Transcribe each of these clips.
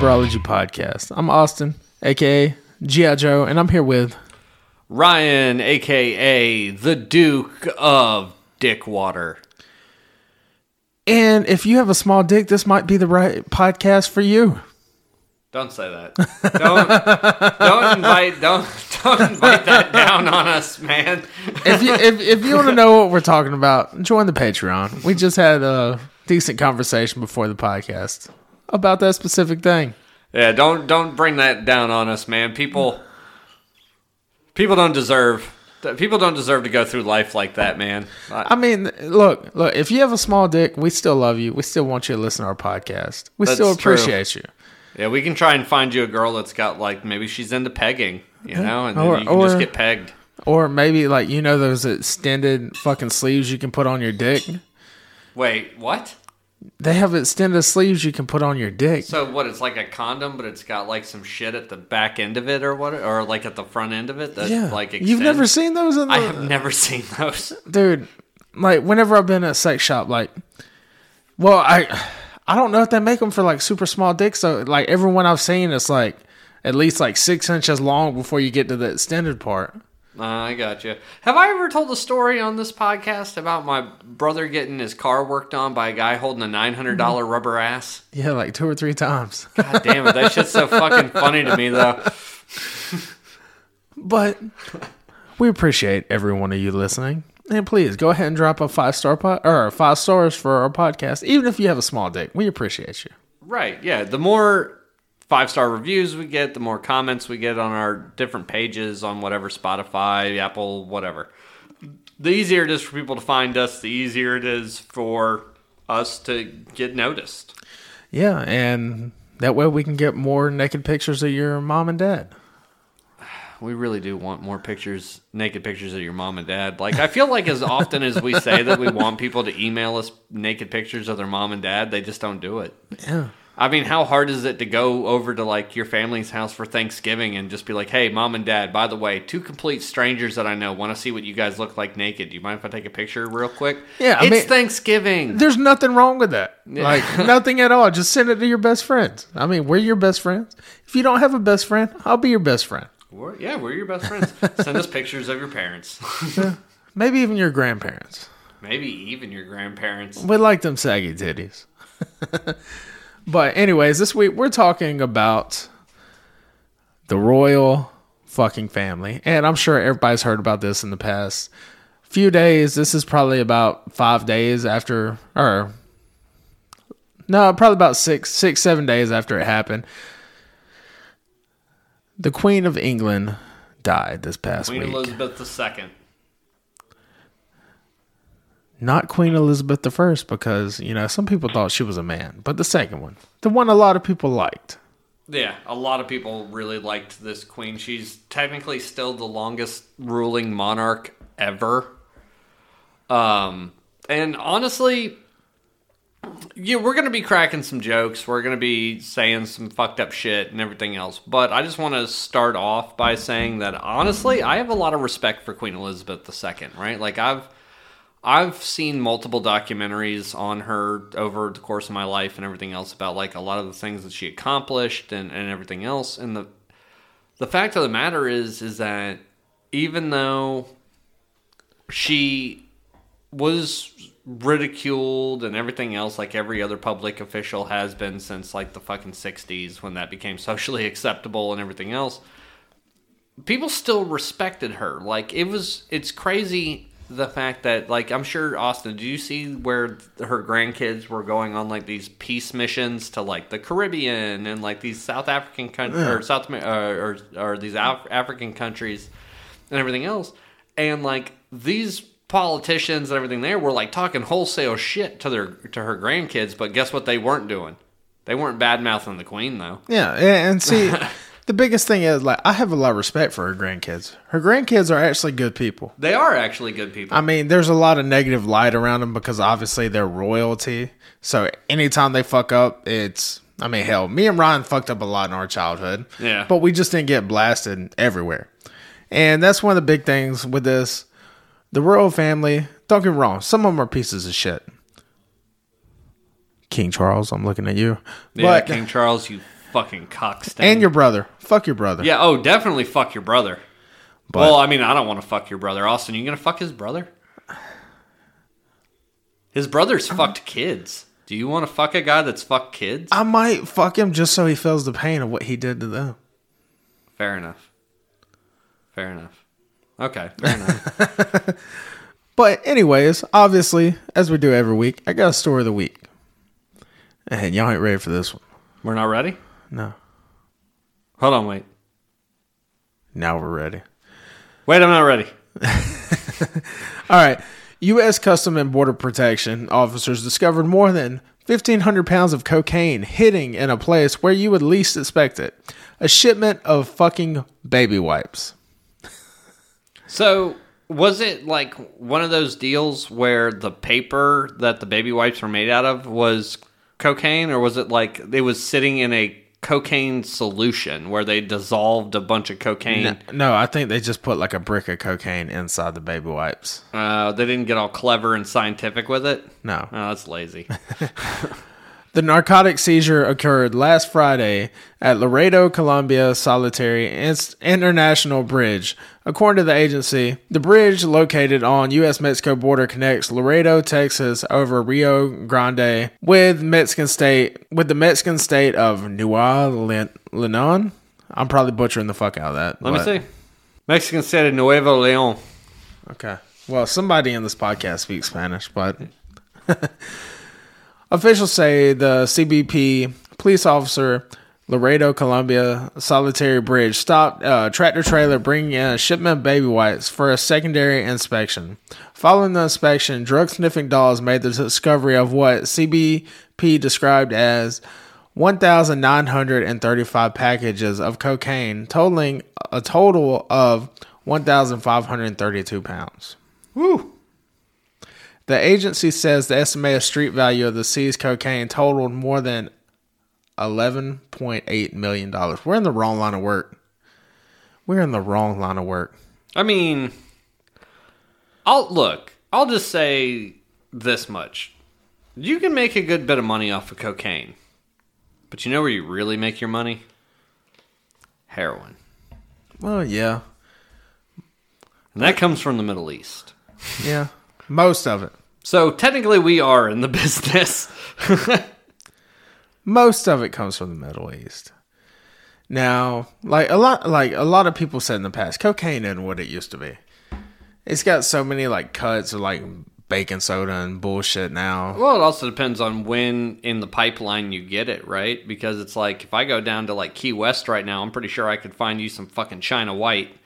Brology Podcast. I'm Austin, aka G.I. Joe, and I'm here with Ryan, aka the Duke of Dickwater. And if you have a small dick, this might be the right podcast for you. Don't say that. Don't don't invite don't don't invite that down on us, man. If you if, if you want to know what we're talking about, join the Patreon. We just had a decent conversation before the podcast about that specific thing. Yeah, don't don't bring that down on us, man. People people don't deserve people don't deserve to go through life like that, man. I mean, look, look. If you have a small dick, we still love you. We still want you to listen to our podcast. We still true. appreciate you. Yeah, we can try and find you a girl that's got like maybe she's into pegging, you know, and Or- you can just get pegged. Or maybe like you know those extended fucking sleeves you can put on your dick. Wait, what? They have extended sleeves you can put on your dick. So what? It's like a condom, but it's got like some shit at the back end of it, or what? Or like at the front end of it that yeah, like you've never seen those in the I have never seen those. dude. Like whenever I've been at a sex shop, like, well, I, I don't know if they make them for like super small dicks. So like everyone I've seen, it's like at least like six inches long before you get to the extended part. Uh, I got you. Have I ever told a story on this podcast about my brother getting his car worked on by a guy holding a nine hundred dollar rubber ass? Yeah, like two or three times. God damn it, that shit's so fucking funny to me though. But we appreciate every one of you listening. And please go ahead and drop a five star pod or five stars for our podcast, even if you have a small dick. We appreciate you. Right? Yeah. The more five star reviews we get, the more comments we get on our different pages on whatever Spotify, Apple, whatever. The easier it is for people to find us, the easier it is for us to get noticed. Yeah, and that way we can get more naked pictures of your mom and dad. We really do want more pictures, naked pictures of your mom and dad. Like I feel like as often as we say that we want people to email us naked pictures of their mom and dad, they just don't do it. Yeah. I mean, how hard is it to go over to like your family's house for Thanksgiving and just be like, "Hey, mom and dad, by the way, two complete strangers that I know want to see what you guys look like naked. Do you mind if I take a picture real quick?" Yeah, I it's mean- Thanksgiving. There's nothing wrong with that. Like nothing at all. Just send it to your best friends. I mean, we're your best friends. If you don't have a best friend, I'll be your best friend. We're- yeah, we're your best friends. Send us pictures of your parents, Maybe even your grandparents. maybe even your grandparents. We like them saggy titties. but anyways, this week we're talking about the royal fucking family. And I'm sure everybody's heard about this in the past few days. This is probably about five days after or no, probably about six, six, seven days after it happened. The Queen of England died this past Queen week. Elizabeth II. Not Queen Elizabeth First, because you know some people thought she was a man, but the second one, the one a lot of people liked. Yeah, a lot of people really liked this queen. She's technically still the longest ruling monarch ever. Um, and honestly, yeah, we're gonna be cracking some jokes. We're gonna be saying some fucked up shit and everything else. But I just want to start off by saying that honestly, I have a lot of respect for Queen Elizabeth II. Right, like I've I've seen multiple documentaries on her over the course of my life and everything else about like a lot of the things that she accomplished and, and everything else. And the the fact of the matter is is that even though she was ridiculed and everything else like every other public official has been since like the fucking 60s when that became socially acceptable and everything else people still respected her. Like it was, it's crazy the fact that like I'm sure Austin, do you see where her grandkids were going on like these peace missions to like the Caribbean and like these South African countries or South uh, or or these Af- African countries and everything else, and like these politicians and everything there were like talking wholesale shit to their to her grandkids, but guess what they weren't doing? They weren't bad mouthing the queen though. Yeah, and see, the biggest thing is like I have a lot of respect for her grandkids. Her grandkids are actually good people. They are actually good people. I mean, there's a lot of negative light around them because obviously they're royalty. So anytime they fuck up, it's. I mean, hell, me and Ryan fucked up a lot in our childhood. Yeah. But we just didn't get blasted everywhere. And that's one of the big things with this. The royal family, don't get me wrong, some of them are pieces of shit. King Charles, I'm looking at you. yeah, but King Charles, you fucking cock stain. And your brother. Fuck your brother. yeah, oh, definitely fuck your brother. But- well, I mean, I don't want to fuck your brother. Austin, you gonna fuck his brother? His brother's uh-huh. fucked kids. Do you want to fuck a guy that's fucked kids? I might fuck him just so he feels the pain of what he did to them. Fair enough. Fair enough. Okay, fair enough. But anyways, obviously, as we do every week, I got a story of the week. And y'all ain't ready for this one. We're not ready? No. Hold on, wait. Now we're ready. Wait, I'm not ready. All right. U.S. Custom and Border Protection officers discovered more than 1,500 pounds of cocaine hitting in a place where you would least expect it. A shipment of fucking baby wipes. So, was it like one of those deals where the paper that the baby wipes were made out of was cocaine, or was it like it was sitting in a cocaine solution where they dissolved a bunch of cocaine? No, no, I think they just put like a brick of cocaine inside the baby wipes. Uh, they didn't get all clever and scientific with it. No. Oh, that's lazy. The narcotic seizure occurred last Friday at Laredo, Colombia Solitary Inst- International Bridge. According to the agency, the bridge located on U.S. Mexico border connects Laredo, Texas, over Rio Grande with Mexican state with the Mexican state of Nuevo Leon. I'm probably butchering the fuck out of that. Let me see. Mexican state of Nuevo Leon. Okay. Well, somebody in this podcast speaks Spanish, but officials say the CBP police officer Laredo, Colombia Solitary Bridge stopped a uh, tractor trailer bringing in uh, a shipment of baby wipes for a secondary inspection. Following the inspection, drug sniffing dogs made the discovery of what CBP described as 1,935 packages of cocaine, totaling a total of 1,532 pounds. Woo. The agency says the estimated street value of the seized cocaine totaled more than $11.8 million. We're in the wrong line of work. We're in the wrong line of work. I mean, I'll look. I'll just say this much: you can make a good bit of money off of cocaine, but you know where you really make your money? Heroin, Well, yeah. and that comes from the Middle East. Yeah. Most of it. So technically, we are in the business. Most of it comes from the Middle East. Now, like a lot like a lot of people said in the past, cocaine isn't what it used to be. It's got so many like cuts of like baking soda and bullshit now. Well, it also depends on when in the pipeline you get it, right? Because it's like if I go down to like Key West right now, I'm pretty sure I could find you some fucking China White.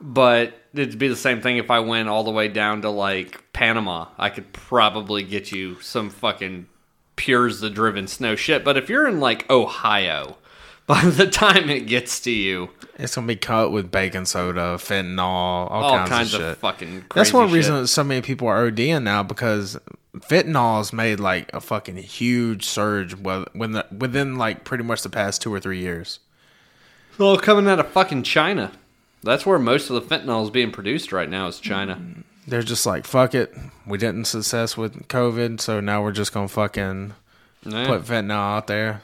But it'd be the same thing if I went all the way down to like Panama. I could probably get you some fucking Pure's the driven snow shit. But if you're in like Ohio, by the time it gets to you, It's gonna be cut with baking soda, fentanyl, all, all kinds, kinds, of of, shit. fucking crazy That's one shit. reason that so many people are ODing now because fentanyl's made like a fucking huge surge with- when the, within like pretty much the past two or three years. All coming out of fucking China. That's where most of the fentanyl is being produced right now. Is China. They're just like, fuck it. We didn't success with COVID, so now we're just gonna fucking Yeah. put fentanyl out there.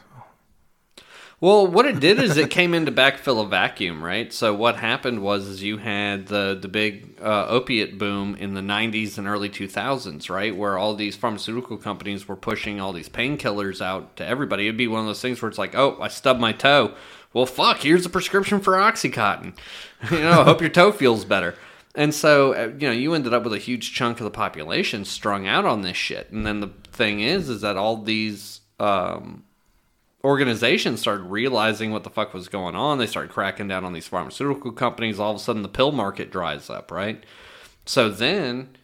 Well, what it did is it came in to backfill a vacuum, right? So what happened was is you had the the big uh, opiate boom in the '90s and early 2000s, right, where all these pharmaceutical companies were pushing all these painkillers out to everybody. It'd be one of those things where it's like, oh, I stubbed my toe. Well, fuck, here's a prescription for OxyContin. you know, I hope your toe feels better. And so, uh, you know, you ended up with a huge chunk of the population strung out on this shit. And then the thing is, is that all these um, organizations started realizing what the fuck was going on. They started cracking down on these pharmaceutical companies. All of a sudden, the pill market dries up, right? So then,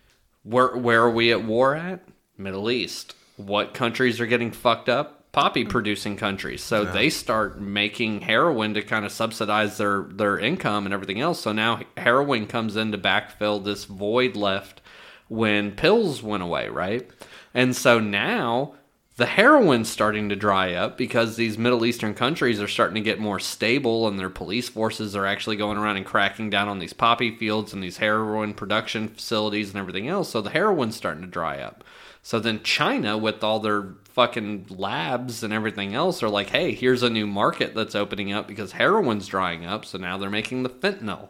where where are we at war at? Middle East. What countries are getting fucked up? Poppy producing countries. So they start making heroin to kind of subsidize their their income and everything else. So now heroin comes in to backfill this void left when pills went away, right? And so now the heroin's starting to dry up because these Middle Eastern countries are starting to get more stable and their police forces are actually going around and cracking down on these poppy fields and these heroin production facilities and everything else. So the heroin's starting to dry up. So then China, with all their fucking labs and everything else, are like, hey, here's a new market that's opening up because heroin's drying up. So now they're making the fentanyl.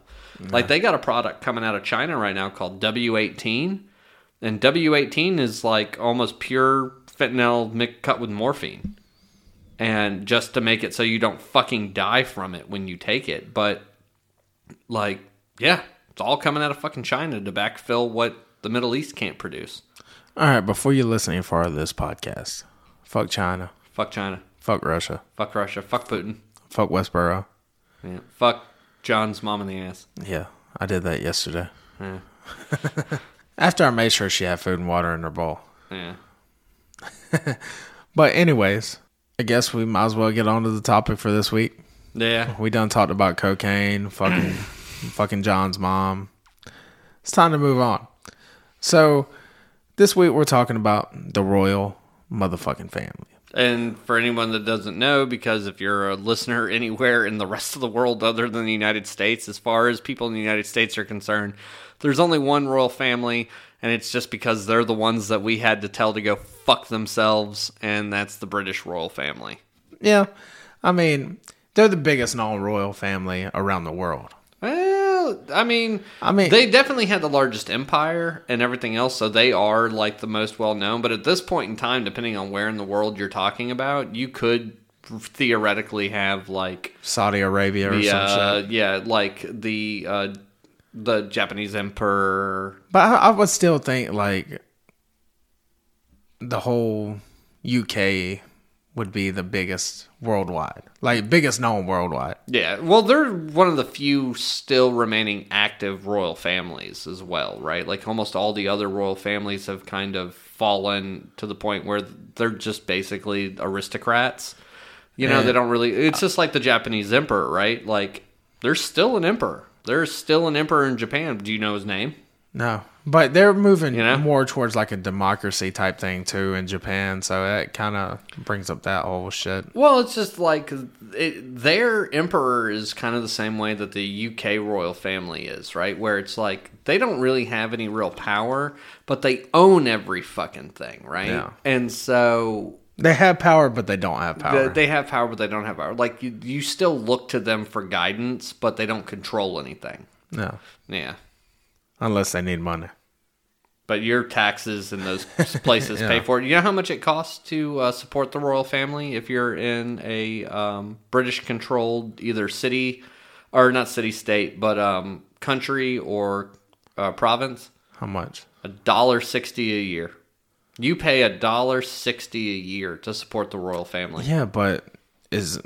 Like they got a product coming out of China right now called W18. And W18 is like almost pure fentanyl mixed cut with morphine. And just to make it so you don't fucking die from it when you take it. But like, yeah, it's all coming out of fucking China to backfill what the Middle East can't produce. All right, before you listen any further to this podcast, fuck China, Fuck China. fuck Russia, Fuck Russia. Fuck Putin. fuck Westboro. Yeah. Fuck John's mom in the ass. Yeah, I did that yesterday. Yeah. After I made sure she had food and water in her bowl. Yeah. But anyways, I guess we might as well get on to the topic for this week. Yeah. We done talked about cocaine, fucking, fucking John's mom. It's time to move on. So, this week we're talking about the royal motherfucking family. And for anyone that doesn't know, because if you're a listener anywhere in the rest of the world other than the United States, as far as people in the United States are concerned, there's only one royal family, and it's just because they're the ones that we had to tell to go fuck themselves, and that's the British royal family. Yeah, I mean, they're the biggest non-royal family around the world. I mean, I mean- they definitely had the largest empire and everything else, so they are like the most well known. But at this point in time, depending on where in the world you're talking about, you could theoretically have like Saudi Arabia or the some uh, yeah, like the uh, the Japanese emperor. But I, I would still think like the whole UK would be the biggest worldwide, like biggest known worldwide. Yeah, well, they're one of the few still remaining active royal families as well, right? Like almost all the other royal families have kind of fallen to the point where they're just basically aristocrats. You know, And- they don't really. It's just like the Japanese emperor, right? Like there's still an emperor. There's still an emperor in Japan. Do you know his name? No, but they're moving You know? more towards like a democracy type thing too in Japan, so that kind of brings up that whole shit. Well, it's just like it, their emperor is kind of the same way that the UK royal family is, right? Where it's like they don't really have any real power, but they own every fucking thing, right? Yeah. And so They have power, but they don't have power. they have power, but they don't have power. Like you, you still look to them for guidance, but they don't control anything. no, Yeah. Unless they need money. But your taxes in those places pay for it. You know how much it costs to uh, support the royal family if you're in a um, British-controlled either city or not city state, but um, country or uh, province? How much? A dollar sixty a year. You pay a dollar sixty a year to support the royal family. Yeah, but is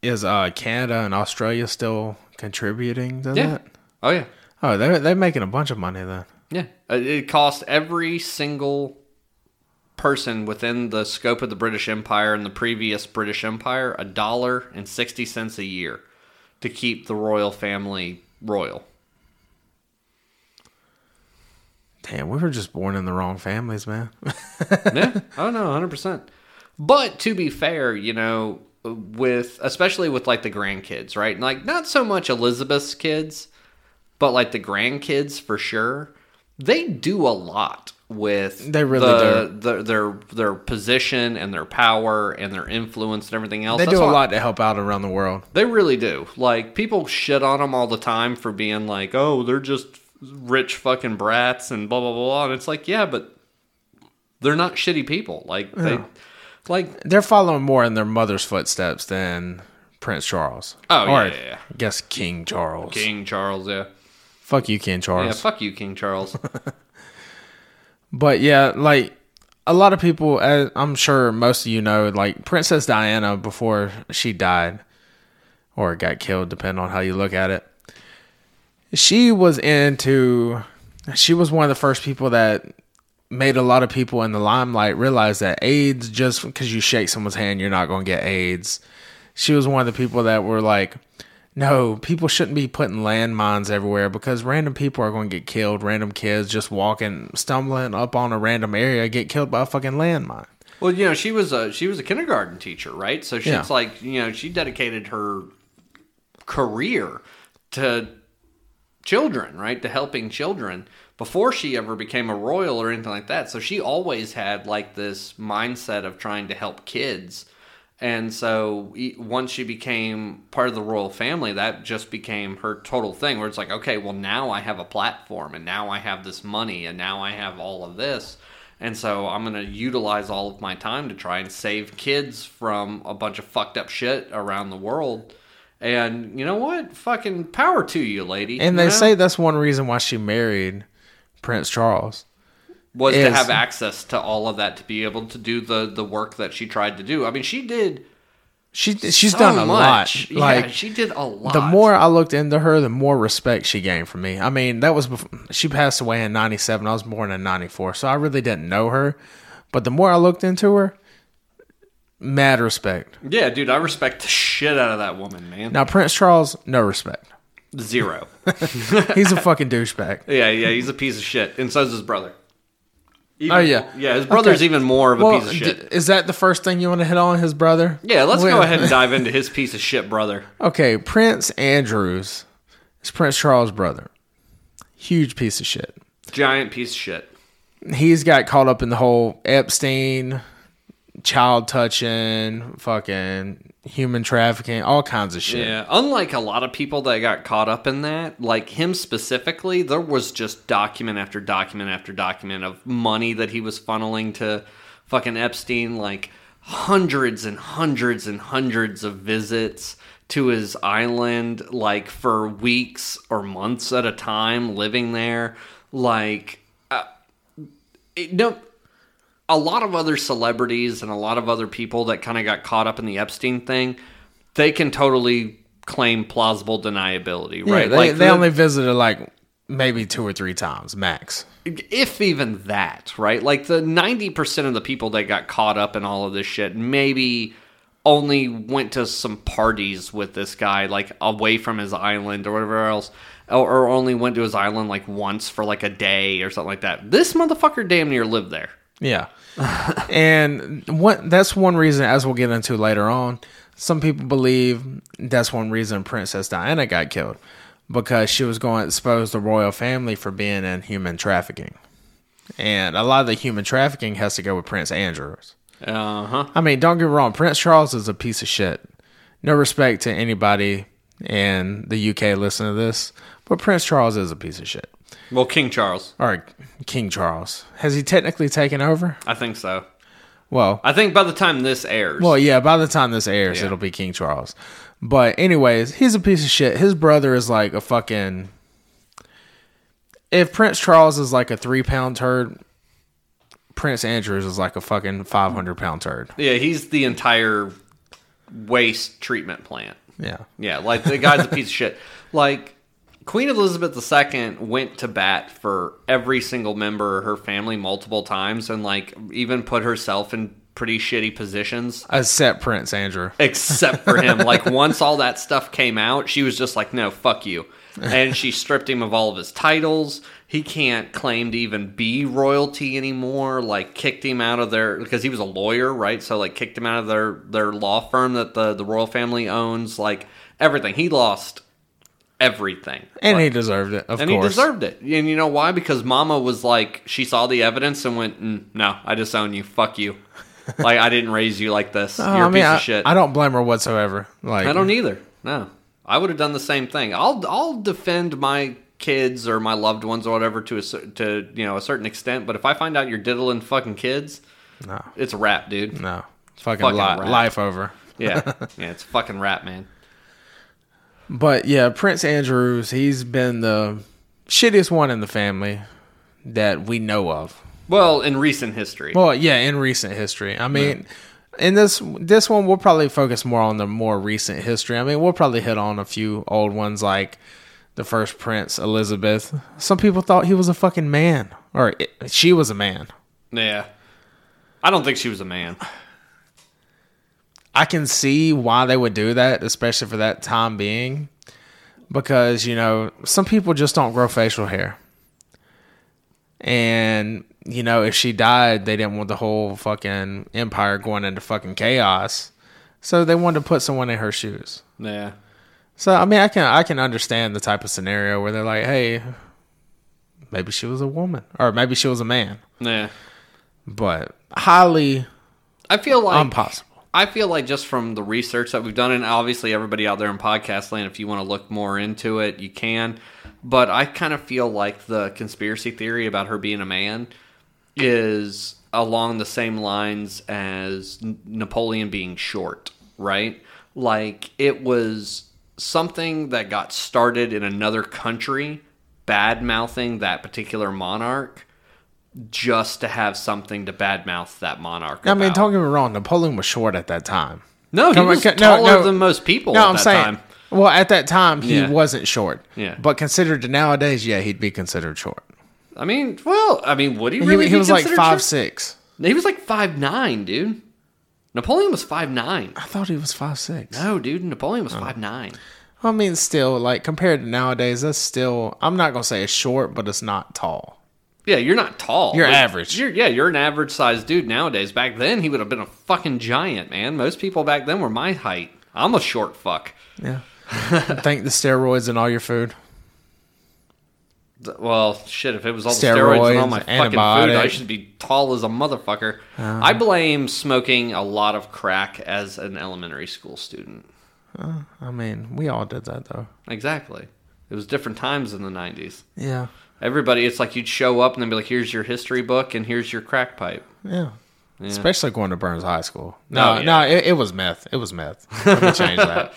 is uh, Canada and Australia still contributing to Yeah. that? Oh yeah. Oh, they're they're making a bunch of money then. Yeah, Uh, it costs every single person within the scope of the British Empire and the previous British Empire a dollar and sixty cents a year to keep the royal family royal. Damn, we were just born in the wrong families, man. yeah, oh no, hundred percent. But to be fair, you know, with especially with like the grandkids, right? Like not so much Elizabeth's kids, but like the grandkids for sure. They do a lot with They really the, the, their their position and their power and their influence and everything else. they That's do a lot to help out around the world. They really do. Like people shit on them all the time for being like, "Oh, they're just rich fucking brats and blah blah blah." And it's like, yeah, but they're not shitty people. Like they, like They're following more in their mother's footsteps than Prince Charles. Oh, or yeah, yeah, yeah. I guess King Charles. King Charles. Yeah, Fuck you, King Charles. yeah. Fuck you, King Charles. But yeah, like a lot of people, I'm sure most of you know, like Princess Diana before she died or got killed, depending on how you look at it. She was into. She was one of the first people that made a lot of people in the limelight realize that AIDS, just because you shake someone's hand, you're not going to get AIDS. She was one of the people that were like, no, people shouldn't be putting landmines everywhere because random people are going to get killed. Random kids just walking, stumbling up on a random area, get killed by a fucking landmine. well, you know, she was a she was a kindergarten teacher, right? So she's Yeah. like, you know, she dedicated her career to children, right? To helping children. before she ever became a royal or anything like that. So she always had like this mindset of trying to help kids. And so once she became part of the royal family, that just became her total thing where it's like, okay, well, now I have a platform and now I have this money and now I have all of this. And so I'm going to utilize all of my time to try and save kids from a bunch of fucked up shit around the world. And you know what? Fucking power to you, lady. And You they know? say that's one reason why she married Prince Charles. Was to have access to all of that to be able to do the the work that she tried to do. I mean, she did She she's so done a much. lot. Like yeah, she did a lot. the more I looked into her, the more respect she gained from me. I mean, that was before, she passed away in '97. I was born in '94, so I really didn't know her. But the more I looked into her, mad respect. yeah, dude, I respect the shit out of that woman, man. Now Prince Charles, no respect. Zero. He's a fucking douchebag. yeah, yeah, he's a piece of shit, and so's his brother. Even- Oh, yeah. yeah, his brother's Okay. even more of a Well, piece of shit. d- is that the first thing you want to hit on? His brother? yeah, let's go ahead and dive into his piece of shit brother. Okay, Prince Andrews is Prince Charles' brother. Huge piece of shit. Giant piece of shit. He's got caught up in the whole Epstein, child touching, fucking human trafficking, all kinds of shit. Yeah, unlike a lot of people that got caught up in that, like him specifically, there was just document after document after document of money that he was funneling to fucking Epstein, like hundreds and hundreds and hundreds of visits to his island, like for weeks or months at a time, living there. Like, uh, it, no, a lot of other celebrities and a lot of other people that kind of got caught up in the Epstein thing, they can totally claim plausible deniability, Yeah, right? they, like they the- only visited like maybe two or three times max. if even that, right? Like the 90% of the people that got caught up in all of this shit maybe only went to some parties with this guy like away from his island or whatever else or, or only went to his island like once for like a day or something like that. This motherfucker damn near lived there. Yeah. and what that's one reason as we'll get into later on, some people believe that's one reason Princess Diana got killed because she was going to expose the royal family for being in human trafficking. And a lot of the human trafficking has to go with Prince Andrews. Uh-huh. I mean, don't get me wrong, Prince Charles is a piece of shit. No respect to anybody in the UK listening to this, but Prince Charles is a piece of shit. Well, King Charles. Or King Charles. Has he technically taken over? I think so. Well, I think by the time this airs, Well, yeah, by the time this airs, Yeah. it'll be King Charles. But anyways, he's a piece of shit. His brother is like a fucking. If Prince Charles is like a three pound turd, Prince Andrews is like a fucking five hundred pound turd. yeah, he's the entire waste treatment plant. Yeah, Yeah, like the guy's a piece of shit. Like Queen Elizabeth II went to bat for every single member of her family multiple times, and like even put herself in pretty shitty positions. except Prince Andrew. Except for him, like once all that stuff came out, she was just like, "No, fuck you," and she stripped him of all of his titles. He can't claim to even be royalty anymore. Like kicked him out of their because he was a lawyer, right? So like kicked him out of their their law firm that the the royal family owns. Like everything, he lost everything, And he deserved it, of and course. he deserved it. And you know why? Because Mama was like, she saw the evidence and went, mm, "No, I disown you. Fuck you. like I didn't raise you like this. Oh, You're a I mean, piece I, of shit." I don't blame her whatsoever. Like I don't either. No, I would have done the same thing. I'll I'll defend my kids or my loved ones or whatever to a to you know a certain extent. But if I find out you're diddling fucking kids, No, it's a rap, dude. no, fucking, Fucking li- life over. Yeah, yeah, it's a fucking rap, man. But yeah, Prince Andrews, he's been the shittiest one in the family that we know of. Well, in recent history, Well, yeah, in recent history. I mean, in this this one, we'll probably focus more on the more recent history. I mean, we'll probably hit on a few old ones like the first Prince Elizabeth. Some people thought he was a fucking man, or it, she was a man. yeah, I don't think she was a man. I can see why they would do that, especially for that time being, because you know some people just don't grow facial hair, and you know if she died, they didn't want the whole fucking empire going into fucking chaos, so they wanted to put someone in her shoes. Yeah, So I mean, I can I can understand the type of scenario where they're like, hey, maybe she was a woman, or maybe she was a man, Yeah. but highly I feel like impossible. I feel like just from the research that we've done, and obviously everybody out there in podcast land, if you want to look more into it, you can. But I kind of feel like the conspiracy theory about her being a man is along the same lines as Napoleon being short, right? Like it was something that got started in another country, bad mouthing that particular monarch. Just to have something to badmouth that monarch. I mean, about. don't get me wrong. Napoleon was short at that time. No, he Come was taller no. than most people No, at I'm that saying. time. Well, at that time, he Yeah. wasn't short. Yeah. But considered to nowadays, yeah, he'd be considered short. I mean, well, I mean, would he He, really? he be was like five short? six. He was like five nine, dude. Napoleon was five nine. I thought he was five six. No, dude, Napoleon Oh. was five nine. I mean, still, like compared to nowadays, that's still. I'm not gonna say it's short, but it's not tall. Yeah, you're not tall. You're But average. You're, yeah, you're an average sized dude nowadays. Back then, he would have been a fucking giant, man. Most people back then were my height. I'm a short fuck. Yeah. Thank the steroids and all your food. Well, shit, if it was all the steroids and all my fucking food, I should be tall as a motherfucker. Uh-huh. I blame smoking a lot of crack as an elementary school student. I mean, we all did that though. Exactly. It was different times in the 90s. Yeah. Everybody, it's like you'd show up and then be like, here's your history book and here's your crack pipe. Yeah. Yeah. Especially going to Burns High School. No, Oh, yeah. no, it, it was meth. It was meth. Let me change that.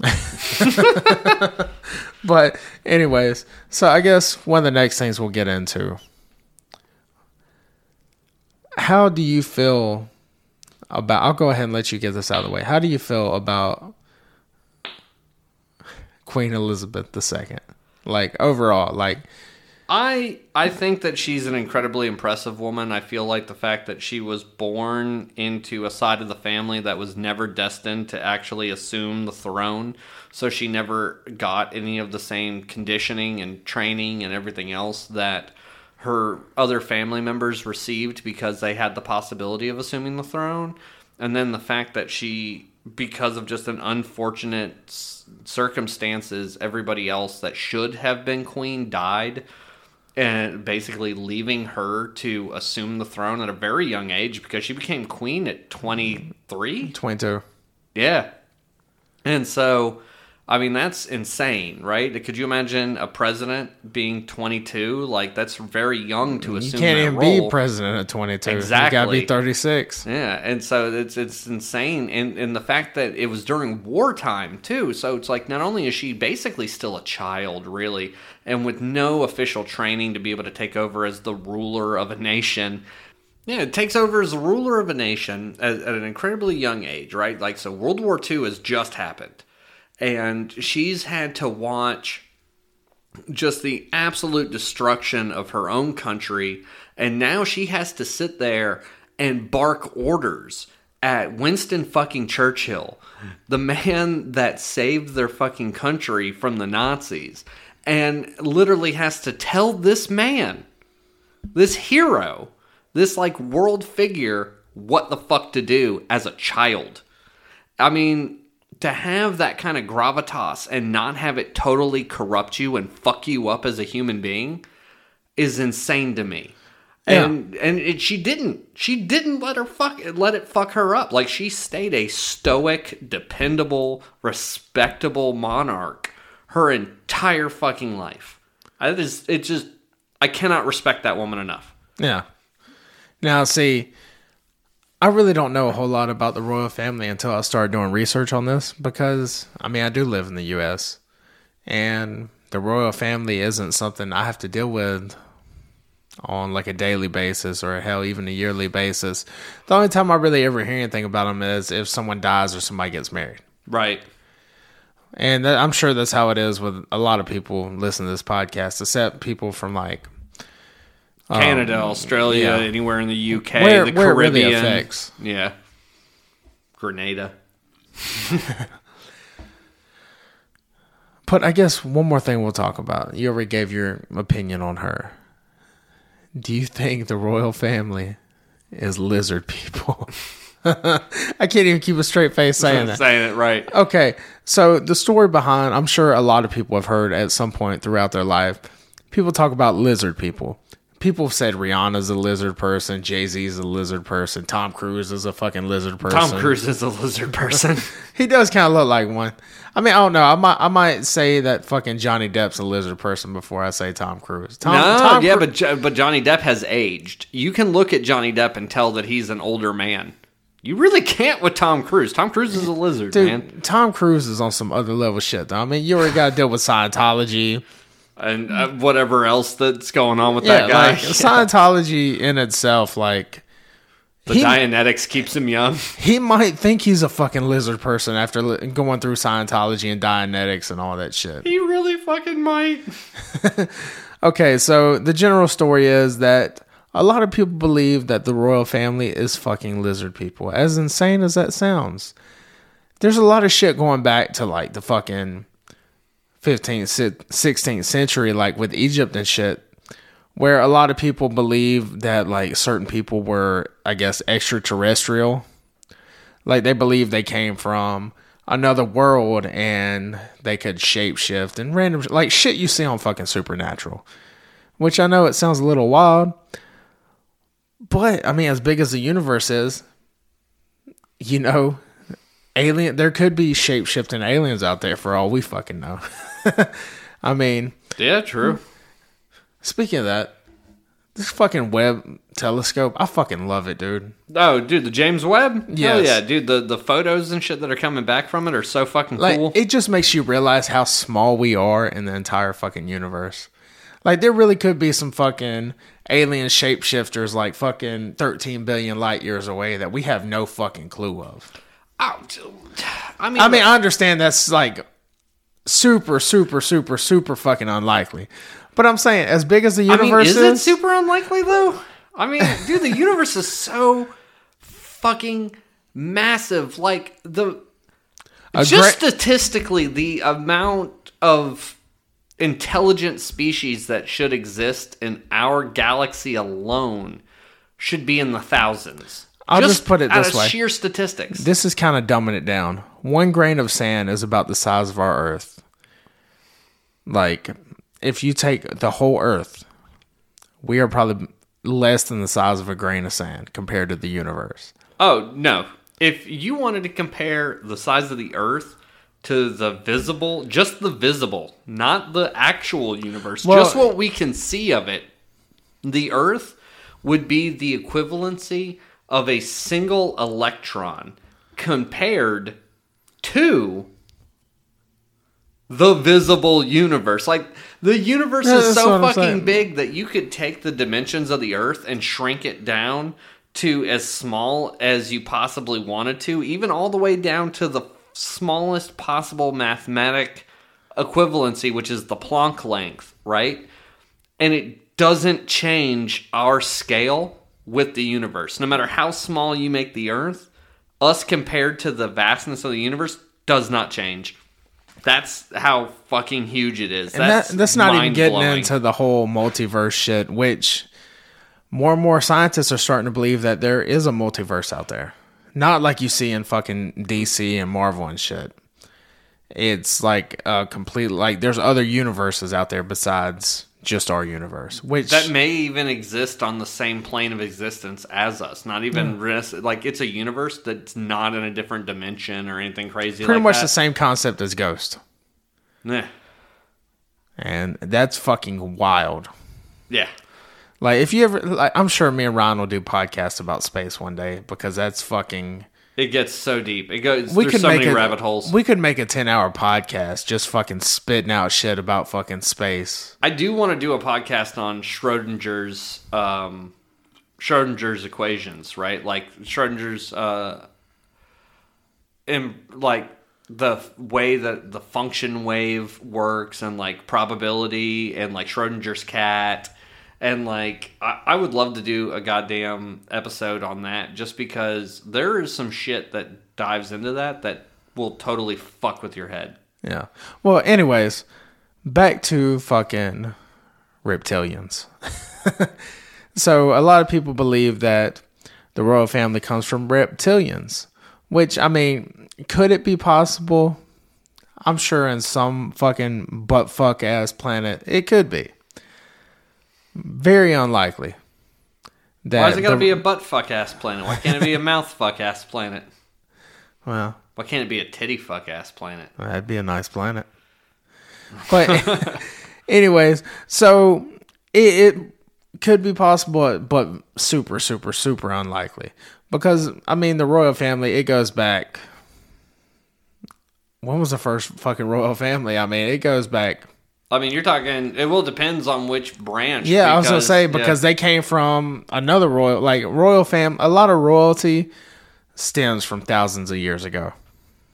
but, anyways, so I guess one of the next things we'll get into. How do you feel about? I'll go ahead and let you get this out of the way. How do you feel about Queen Elizabeth II? Like overall, like I I think that she's an incredibly impressive woman. I feel like the fact that she was born into a side of the family that was never destined to actually assume the throne, so she never got any of the same conditioning and training and everything else that her other family members received because they had the possibility of assuming the throne. And then the fact that she because of just an unfortunate circumstances everybody else that should have been queen died and basically leaving her to assume the throne at a very young age because she became queen at 23 twenty-two. yeah and so i mean that's insane right could you imagine a president being 22 like that's very young to assume. You can't even role. be president at 22. Exactly. You got to be 36. Yeah, and so it's it's insane, and and the fact that it was during wartime too. So it's like not only is she basically still a child, really, and with no official training to be able to take over as the ruler of a nation. Yeah, it takes over as the ruler of a nation at, at an incredibly young age, right? Like so, World War II has just happened, and she's had to watch just the absolute destruction of her own country and now she has to sit there and bark orders at Winston fucking Churchill, the man that saved their fucking country from the Nazis, and literally has to tell this man, this hero, this like world figure, what the fuck to do as a child. I mean, to have that kind of gravitas and not have it totally corrupt you and fuck you up as a human being is insane to me. Yeah. And and it, she didn't. She didn't let her fuck let it fuck her up. Like she stayed a stoic, dependable, respectable monarch her entire fucking life. I just it just I cannot respect that woman enough. Yeah. Now, see, I really don't know a whole lot about the royal family until I started doing research on this because, I mean, I do live in the U.S. and the royal family isn't something I have to deal with on like a daily basis or hell, even a yearly basis. The only time I really ever hear anything about them is if someone dies or somebody gets married. Right. And that, I'm sure that's how it is with a lot of people listening to this podcast, except people from like Um, Canada, Australia, yeah. anywhere in the UK, where, the where really Caribbean. affects. Yeah. Grenada. But I guess one more thing we'll talk about. You already gave your opinion on her. Do you think the royal family is lizard people? I can't even keep a straight face saying that. saying it right. Okay, so the story behind, I'm sure a lot of people have heard at some point throughout their life. People talk about lizard people. People have said Rihanna's a lizard person, Jay Z's a lizard person, Tom Cruise is a fucking lizard person. Tom Cruise is a lizard person. He does kind of look like one. I mean, I don't know. I might, I might say that fucking Johnny Depp's a lizard person before I say Tom Cruise. Tom, no, Tom yeah, Cru- but but Johnny Depp has aged. You can look at Johnny Depp and tell that he's an older man. You really can't with Tom Cruise. Tom Cruise is a lizard, dude, man, Tom Cruise is on some other level shit. Though. I mean, you already got to deal with Scientology. And uh, whatever else that's going on with Yeah, that guy. like Scientology in itself, like the he- Dianetics keeps him young. he might think he's a fucking lizard person after li- going through Scientology and Dianetics and all that shit. He really fucking might. Okay, so the general story is that a lot of people believe that the royal family is fucking lizard people. As insane as that sounds, there's a lot of shit going back to like the fucking 15th, 16th century, like with Egypt and shit, where a lot of people believe that like certain people were, I guess, extraterrestrial. Like they believe they came from another world and they could shapeshift and random like shit you see on fucking Supernatural. Which I know it sounds a little wild, but I mean, as big as the universe is, you know, alien there could be shapeshifting aliens out there for all we fucking know. I mean, Yeah, true. speaking of that, this fucking Webb telescope, I fucking love it, dude. Oh, dude, the James Webb? Hell yeah, dude. The, the photos and shit that are coming back from it are so fucking Like cool. it just makes you realize how small we are in the entire fucking universe. Like there really could be some fucking alien shapeshifters like fucking 13 billion light years away that we have no fucking clue of. Oh. I mean, I mean, I understand that's like super super super super fucking unlikely. But I'm saying as big as the I mean, universe is is, it super unlikely though? I mean, dude, the universe is so fucking massive. Like the A just gra- statistically, the amount of intelligent species that should exist in our galaxy alone should be in the thousands. I'll just put it this way. sheer statistics. this is kind of dumbing it down. One grain of sand is about the size of our Earth. Like, if you take the whole Earth, we are probably less than the size of a grain of sand compared to the universe. Oh, no. If you wanted to compare the size of the Earth to the visible, just the visible, not the actual universe, Well- just what we can see of it, the Earth would be the equivalency of a single electron compared to the visible universe. Like the universe Yeah, is so fucking big that you could take the dimensions of the earth and shrink it down to as small as you possibly wanted to, even all the way down to the smallest possible mathematic equivalency, which is the Planck length, right? And it doesn't change our scale with the universe. No matter how small you make the earth, us compared to the vastness of the universe does not change. That's how fucking huge it is. And That's, that, that's not even getting into the whole multiverse shit, which more and more scientists are starting to believe that there is a multiverse out there. Not like you see in fucking DC and Marvel and shit. It's like a complete like there's other universes out there besides just our universe. Which that may even exist on the same plane of existence as us. Not even hmm. ris- like it's a universe that's not in a different dimension or anything crazy. pretty like much that. the same concept as Ghost. Nah. And that's fucking wild. Yeah. Like if you ever like I'm sure me and Ryan will do podcasts about space one day because that's fucking It gets so deep. It goes. we there's could so make many a, rabbit holes. We could make a ten hour podcast just fucking spitting out shit about fucking space. I do want to do a podcast on Schrodinger's um, Schrodinger's equations, right? Like Schrodinger's uh, in like the way that the function wave works and like probability and like Schrodinger's cat and like I, I would love to do a goddamn episode on that just because there is some shit that dives into that that will totally fuck with your head. Yeah. Well, anyways, back to fucking reptilians. so a lot of people believe that the royal family comes from reptilians. Which I mean, could it be possible? I'm sure in some fucking butt fuck ass planet it could be. Very unlikely. Why is it gotta be a butt fuck ass planet? Why can't it be a mouth fuck ass planet? well? Why can't it be a titty fuck ass planet? That'd be a nice planet. But, anyways, so it, it could be possible, but super, super, super unlikely. Because, I mean, the royal family, it goes back. When was the first fucking royal family? I mean, it goes back. I mean, you're talking. It will depends on which branch. Yeah, I was gonna because- say yeah. because they came from another royal, like royal fam. A lot of royalty stems from thousands of years ago.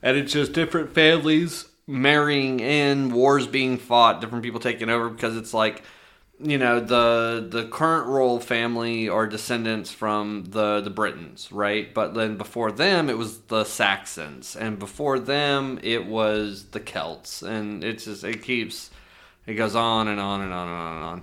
and it's just different families marrying in, wars being fought, different people taking over because it's like, you know, the the current royal family are descendants from the the Britons, right? But then before them, it was the Saxons, and before them, it was the Celts, and it's just it keeps it goes on and on and on and on and on.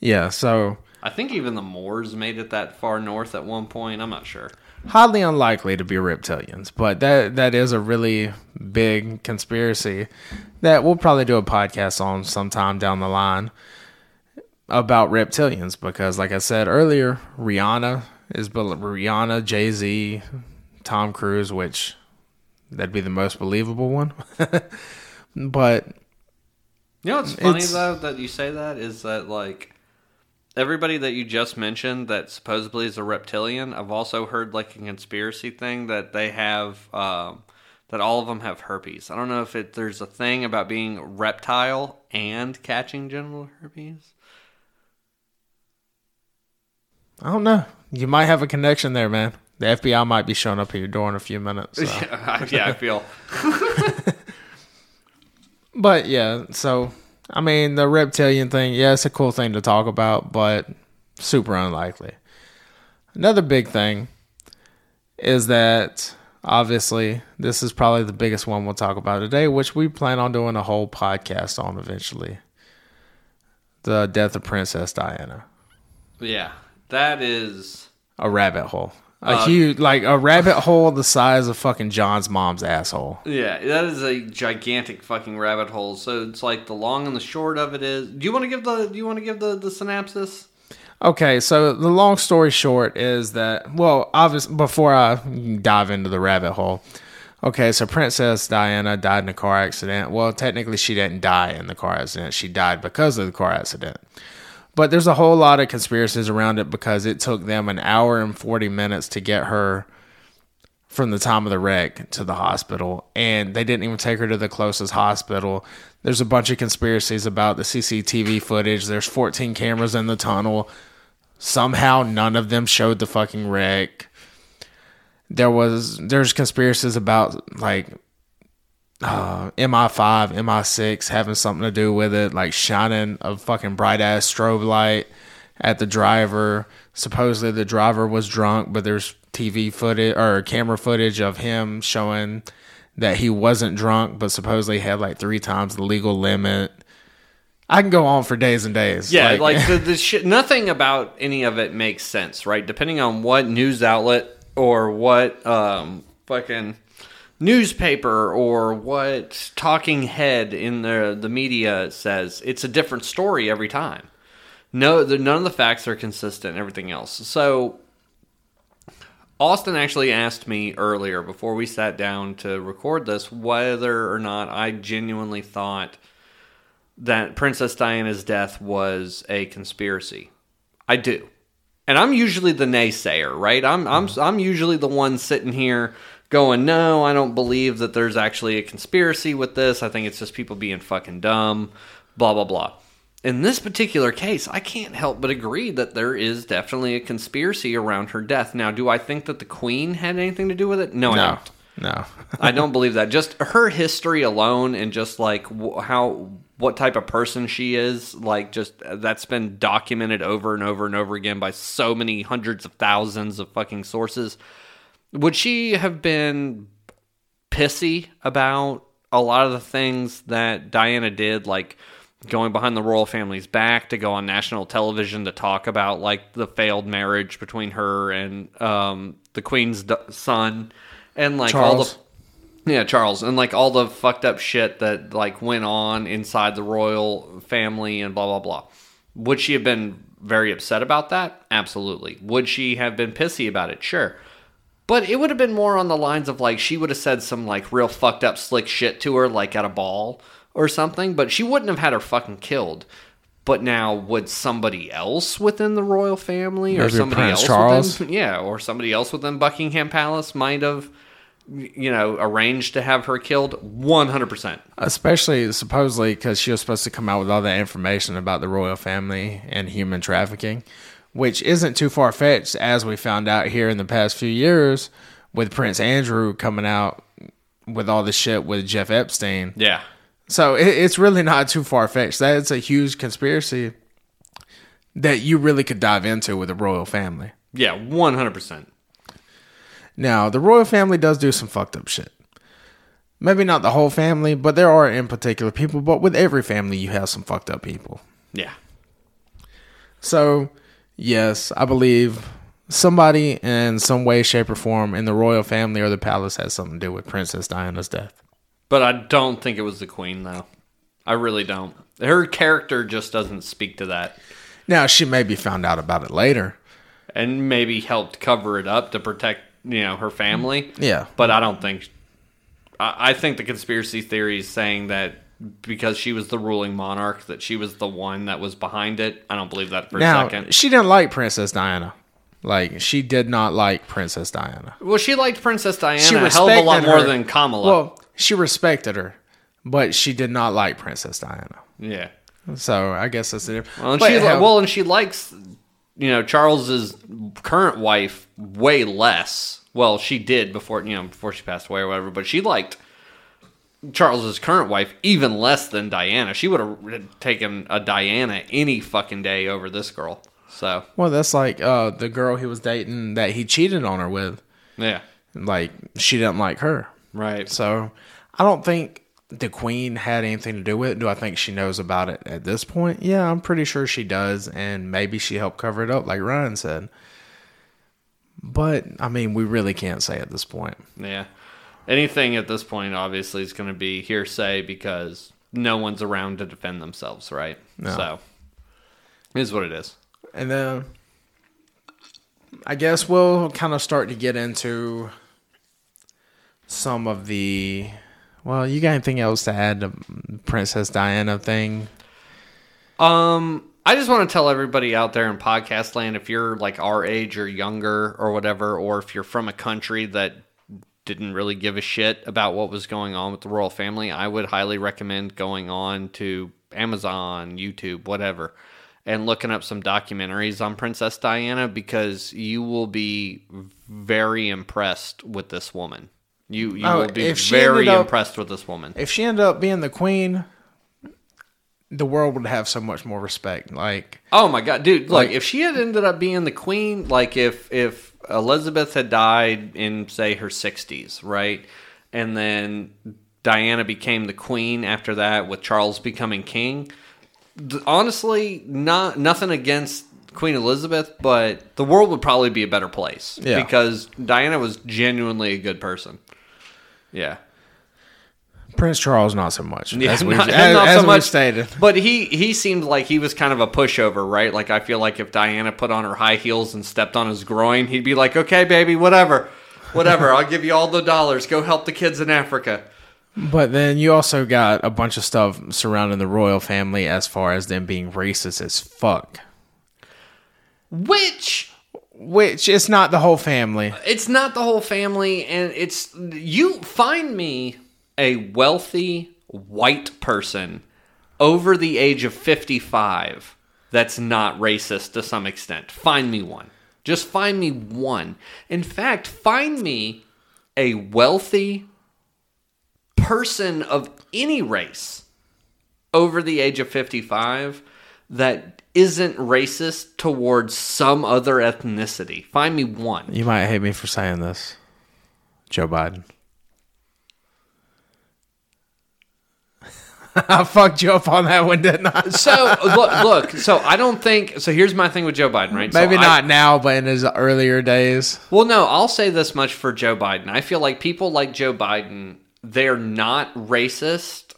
Yeah, so I think even the Moors made it that far north at one point. I'm not sure. highly unlikely to be reptilians, but that that is a really big conspiracy that we'll probably do a podcast on sometime down the line about reptilians because like I said earlier, Rihanna is Rihanna, Jay-Z, Tom Cruise, which that'd be the most believable one. but You know what's funny It's- though that you say that is that like everybody that you just mentioned that supposedly is a reptilian, I've also heard like a conspiracy thing that they have um, that all of them have herpes. I don't know if it there's a thing about being reptile and catching genital herpes. I don't know. You might have a connection there, man. The FBI might be showing up at your door in a few minutes. so. yeah, I feel But yeah, so I mean the reptilian thing, yeah, it's a cool thing to talk about, but super unlikely. Another big thing is that obviously this is probably the biggest one we'll talk about today, which we plan on doing a whole podcast on eventually. The death of Princess Diana. yeah. That is A rabbit hole. A Uh, huge like a rabbit hole the size of fucking John's mom's asshole. yeah, that is a gigantic fucking rabbit hole. So it's like the long and the short of it is. Do you want to give the Do you want to give the the synopsis? Okay, so the long story short is that well, obviously before I dive into the rabbit hole, okay, so Princess Diana died in a car accident. Well, technically she didn't die in the car accident. She died because of the car accident. But there's a whole lot of conspiracies around it because it took them an hour and 40 minutes to get her from the time of the wreck to the hospital and they didn't even take her to the closest hospital. There's a bunch of conspiracies about the CCTV footage. There's 14 cameras in the tunnel. Somehow none of them showed the fucking wreck. There was there's conspiracies about like uh, MI5, MI6 having something to do with it, like shining a fucking bright ass strobe light at the driver. Supposedly the driver was drunk, but there's TV footage or camera footage of him showing that he wasn't drunk, but supposedly had like three times the legal limit. I can go on for days and days. Yeah, like, the, the shit. Nothing about any of it makes sense, right? Depending on what news outlet or what um, fucking newspaper or what talking head in the the media says, it's a different story every time. No, the, none of the facts are consistent. Everything else. So Austin actually asked me earlier before we sat down to record this whether or not I genuinely thought that Princess Diana's death was a conspiracy. I do. And I'm usually the naysayer, right? I'm I'm mm-hmm. I'm usually the one sitting here going, "No, I don't believe that there's actually a conspiracy with this. I think it's just people being fucking dumb, blah blah blah." In this particular case, I can't help but agree that there is definitely a conspiracy around her death. Now, do I think that the queen had anything to do with it? No, I no, don't. no. I don't believe that. Just her history alone, and just like how what type of person she is, like just uh, that's been documented over and over and over again by so many hundreds of thousands of fucking sources. Would she have been pissy about a lot of the things that Diana did, like going behind the royal family's back to go on national television to talk about like the failed marriage between her and um, the queen's d- son and like all Charles. the yeah Charles and like all the fucked up shit that like went on inside the royal family and blah blah blah. Would she have been very upset about that? Absolutely. Would she have been pissy about it? Sure. But it would have been more on the lines of like she would have said some like real fucked up slick shit to her, like at a ball or something. But she wouldn't have had her fucking killed. But now, would somebody else within the royal family, or Maybe somebody Prince else, Charles? Within, yeah, or somebody else within Buckingham Palace might have, you know, arranged to have her killed? One hundred percent. Especially supposedly because she was supposed to come out with all that information about the royal family and human trafficking, which isn't too far fetched, as we found out here in the past few years with Prince Andrew coming out with all the shit with Jeff Epstein. Yeah, So it, it's really not too far fetched. That's a huge conspiracy that you really could dive into with the royal family. yeah, one hundred percent. Now, the royal family does do some fucked up shit. Maybe not the whole family, but there are in particular people. But with every family, you have some fucked up people. Yeah, So, yes, I believe somebody in some way, shape, or form in the royal family or the palace has something to do with Princess Diana's death. but I don't think it was the queen though. I really don't. Her character just doesn't speak to that. Now, she maybe found out about it later. and maybe helped cover it up to protect you know her family. Yeah. but I don't think. I, I think the conspiracy theory is saying that because she was the ruling monarch, that she was the one that was behind it. I don't believe that for a Now, second. she didn't like Princess Diana. Like, she did not like Princess Diana. Well, she liked Princess Diana She a hell of a lot more her. than Camilla. Well, she respected her, but she did not like Princess Diana. yeah. So I guess that's the difference. Well, and But she hell, well, and she likes you know Charles's current wife way less. Well, she did before you know before she passed away or whatever, but she liked Charles's current wife even less than Diana. She would have taken a Diana any fucking day over this girl. So well, that's like uh, the girl he was dating that he cheated on her with. yeah, Like she didn't like her. right. So I don't think the queen had anything to do with it. Do I think she knows about it at this point? Yeah, I'm pretty sure she does, and maybe she helped cover it up, like Ryan said. But I mean, we really can't say at this point. Yeah. Anything at this point obviously is going to be hearsay because no one's around to defend themselves, right? No. So it is what it is. And then I guess we'll kind of start to get into some of the. Well, you got anything else to add to Princess Diana thing? Um, I just want to tell everybody out there in podcast land if you're like our age or younger or whatever, or if you're from a country that didn't really give a shit about what was going on with the royal family, I would highly recommend going on to Amazon, YouTube, whatever, and looking up some documentaries on Princess Diana because you will be very impressed with this woman. You you Oh, will be very up- impressed with this woman. If she ended up being the queen, the world would have so much more respect. Like, Oh my god, dude! Look, Like- if she had ended up being the queen, like if if Elizabeth had died in say her sixties, right, and then Diana became the queen after that, with Charles becoming king. Honestly, not nothing against Queen Elizabeth, but the world would probably be a better place Yeah. because Diana was genuinely a good person. Yeah. Prince Charles, not so much. Yeah, as not- as, not so as we've much. stated. But he he seemed like he was kind of a pushover, right? Like I feel like if Diana put on her high heels and stepped on his groin, he'd be like, "Okay, baby, whatever, whatever. I'll give you all the dollars. Go help the kids in Africa." But then you also got a bunch of stuff surrounding the royal family as far as them being racist as fuck. Which Which it's not the whole family. it's not the whole family, and it's you find me a wealthy white person over the age of fifty-five that's not racist to some extent. Find me one. Just find me one. In fact, find me a wealthy person of any race over the age of 55 that isn't racist towards some other ethnicity. Find me one. You might hate me for saying this. Joe Biden. I fucked you up on that one, didn't I? So look, look. So I don't think. So here's my thing with Joe Biden, right? So Maybe I- not now, but in his earlier days. Well, no, I'll say this much for Joe Biden. I feel like people like Joe Biden, they're not racist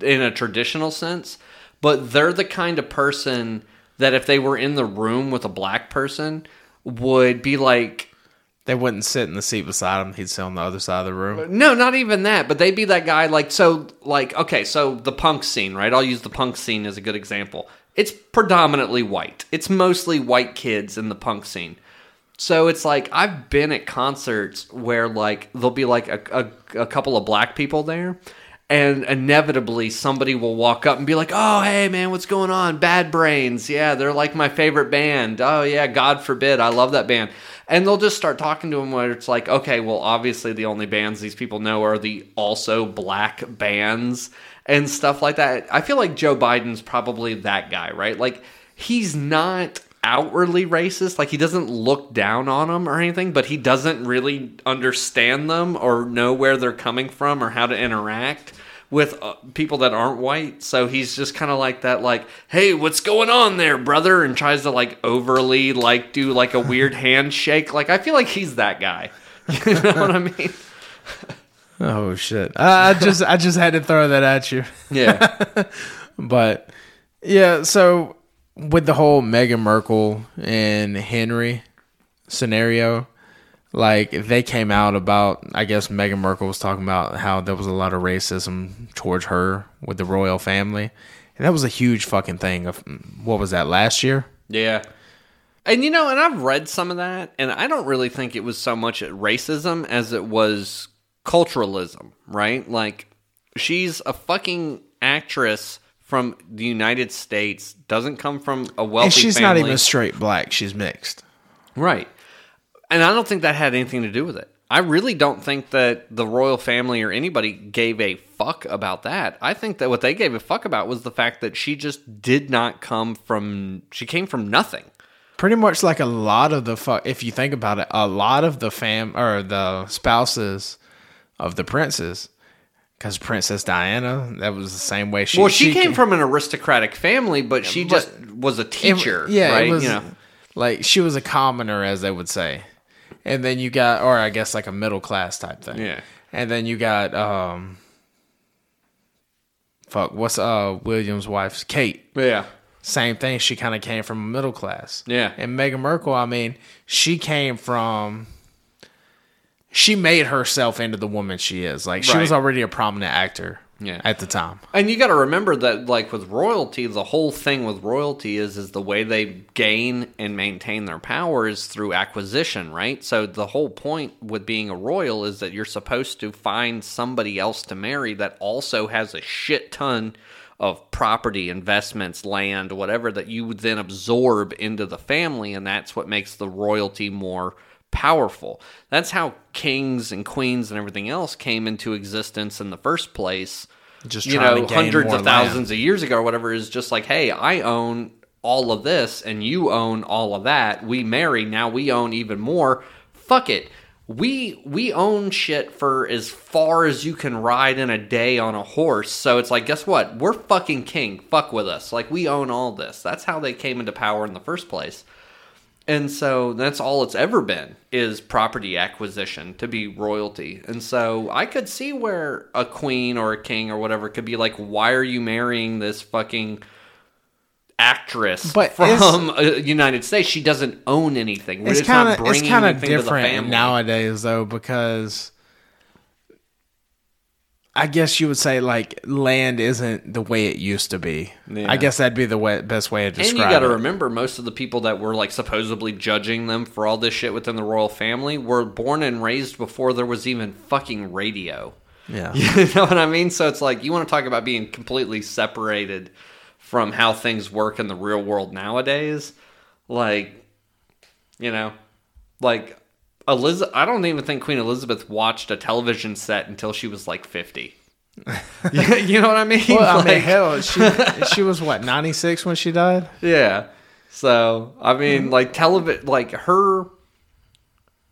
in a traditional sense, but they're the kind of person that if they were in the room with a black person would be like They wouldn't sit in the seat beside him. He'd sit on the other side of the room. no, not even that, but they'd be that guy like so like okay, so the punk scene, right? I'll use the punk scene as a good example. It's predominantly white. It's mostly white kids in the punk scene. So it's like I've been at concerts where like there'll be like a, a, a couple of black people there and inevitably somebody will walk up and be like, "Oh, hey man, what's going on? Bad Brains. Yeah, they're like my favorite band. Oh yeah, God forbid. I love that band." And they'll just start talking to him where it's like, "Okay, well, obviously the only bands these people know are the also black bands and stuff like that." I feel like Joe Biden's probably that guy, right? Like he's not outwardly racist like he doesn't look down on them or anything but he doesn't really understand them or know where they're coming from or how to interact with uh, people that aren't white. So he's just kind of like that like hey what's going on there brother? and tries to like overly like do like a weird handshake. Like i feel like he's that guy. You know what i mean? Oh shit! I I just I just had to throw that at you. yeah. But yeah, so with the whole Meghan Markle and Henry scenario, like they came out about I guess Meghan Markle was talking about how there was a lot of racism towards her with the royal family. And that was a huge fucking thing of what was that last year? Yeah. And you know, and I've read some of that, and I don't really think it was so much racism as it was culturalism, right? Like, she's a fucking actress from the United States, doesn't come from a wealthy And she's family. not even straight black, she's mixed. Right. And I don't think that had anything to do with it. I really don't think that the royal family or anybody gave a fuck about that. I think that what they gave a fuck about was the fact that she just did not come from she came from nothing. pretty much like a lot of the fuck if you think about it a lot of the fam or the spouses of the princes because princess diana that was the same way she Well, she, came ca- from an aristocratic family, but she but- just was a it- teacher. yeah right? it was you know, like she was a commoner as they would say and then you got or i guess like a middle class type thing Yeah. and then you got um fuck what's uh william's wife's kate yeah, same thing. She kind of came from a middle class. Yeah. And Meghan Markle, I mean, she came from. She made herself into the woman she is. Like she was already a prominent actor. Yeah. At the time. and you got to remember that, like with royalty, the whole thing with royalty is is the way they gain and maintain their power is through acquisition, right? So the whole point with being a royal is that you're supposed to find somebody else to marry that also has a shit ton of property, investments, land, whatever that you would then absorb into the family, and that's what makes the royalty more powerful. That's how kings and queens and everything else came into existence in the first place. Just you know, hundreds of land. thousands of years ago or whatever is just like, hey, I own all of this and you own all of that. We marry, now we own even more. Fuck it. We we own shit for as far as you can ride in a day on a horse. So it's like, guess what? We're fucking king. Fuck with us. Like we own all this. That's how they came into power in the first place. And so that's all it's ever been is property acquisition to be royalty. And so I could see where a queen or a king or whatever could be like, why are you marrying this fucking actress But from uh, United States? She doesn't own anything. We're It's kind of it's kind of anything to the different nowadays though because I guess you would say like land isn't the way it used to be. Yeah. I guess that'd be the way, best way to describe it. And you got to remember, most of the people that were like supposedly judging them for all this shit within the royal family were born and raised before there was even fucking radio. yeah. You know what I mean? So it's like you want to talk about being completely separated from how things work in the real world nowadays. Like, you know, like Elizabeth. I don't even think Queen Elizabeth watched a television set until she was like fifty. you know what I mean? Well, I mean, hell, she she was what ninety six when she died. yeah. So I mean, mm. like television, like her,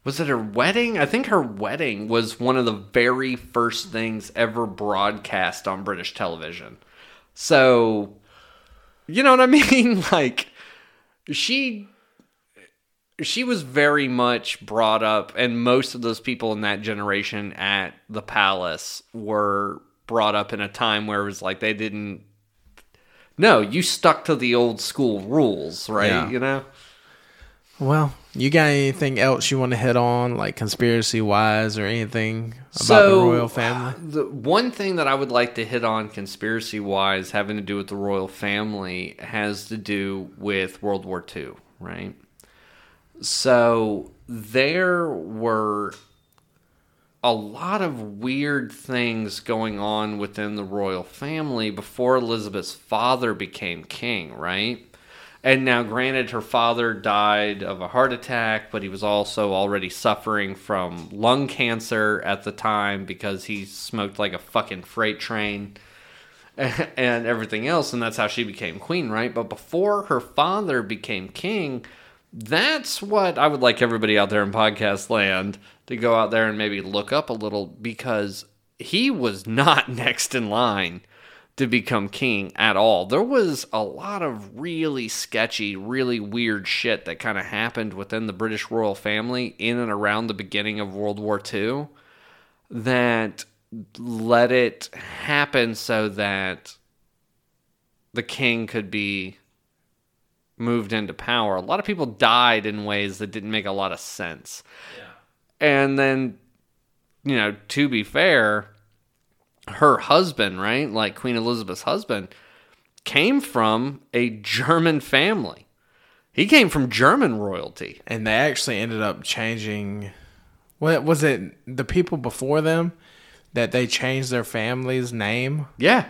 was it her wedding? I think her wedding was one of the very first things ever broadcast on British television. So, you know what I mean? Like, she she was very much brought up and most of those people in that generation at the palace were brought up in a time where it was like they didn't no you stuck to the old school rules right Yeah. you know Well, you got anything else you want to hit on, like conspiracy wise, or anything about So, the royal family? The one thing that I would like to hit on conspiracy wise, having to do with the royal family, has to do with World War II, right? So there were a lot of weird things going on within the royal family before Elizabeth's father became king, right? And now, granted, her father died of a heart attack, but he was also already suffering from lung cancer at the time because he smoked like a fucking freight train and everything else. And that's how she became queen, right? But before her father became king, that's what I would like everybody out there in podcast land to go out there and maybe look up a little because he was not next in line to become king at all. There was a lot of really sketchy, really weird shit that kind of happened within the British royal family in and around the beginning of World War II that let it happen so that the king could be moved into power. A lot of people died in ways that didn't make a lot of sense. Yeah. And then, you know, to be fair, her husband, right? Like Queen Elizabeth's husband, came from a German family. He came from German royalty. And they actually ended up changing. What was it? The people before them that they changed their family's name. Yeah.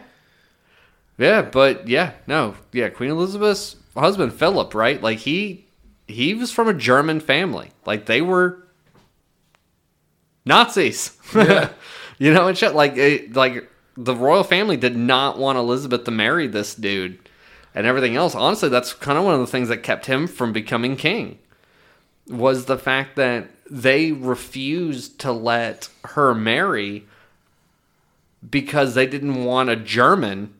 Yeah, but yeah, no. Yeah, Queen Elizabeth's husband Philip, right? Like he he was from a German family. Like they were Nazis. you know, and shit like it, like the royal family did not want Elizabeth to marry this dude and everything else. Honestly, that's kind of one of the things that kept him from becoming king was the fact that they refused to let her marry because they didn't want a German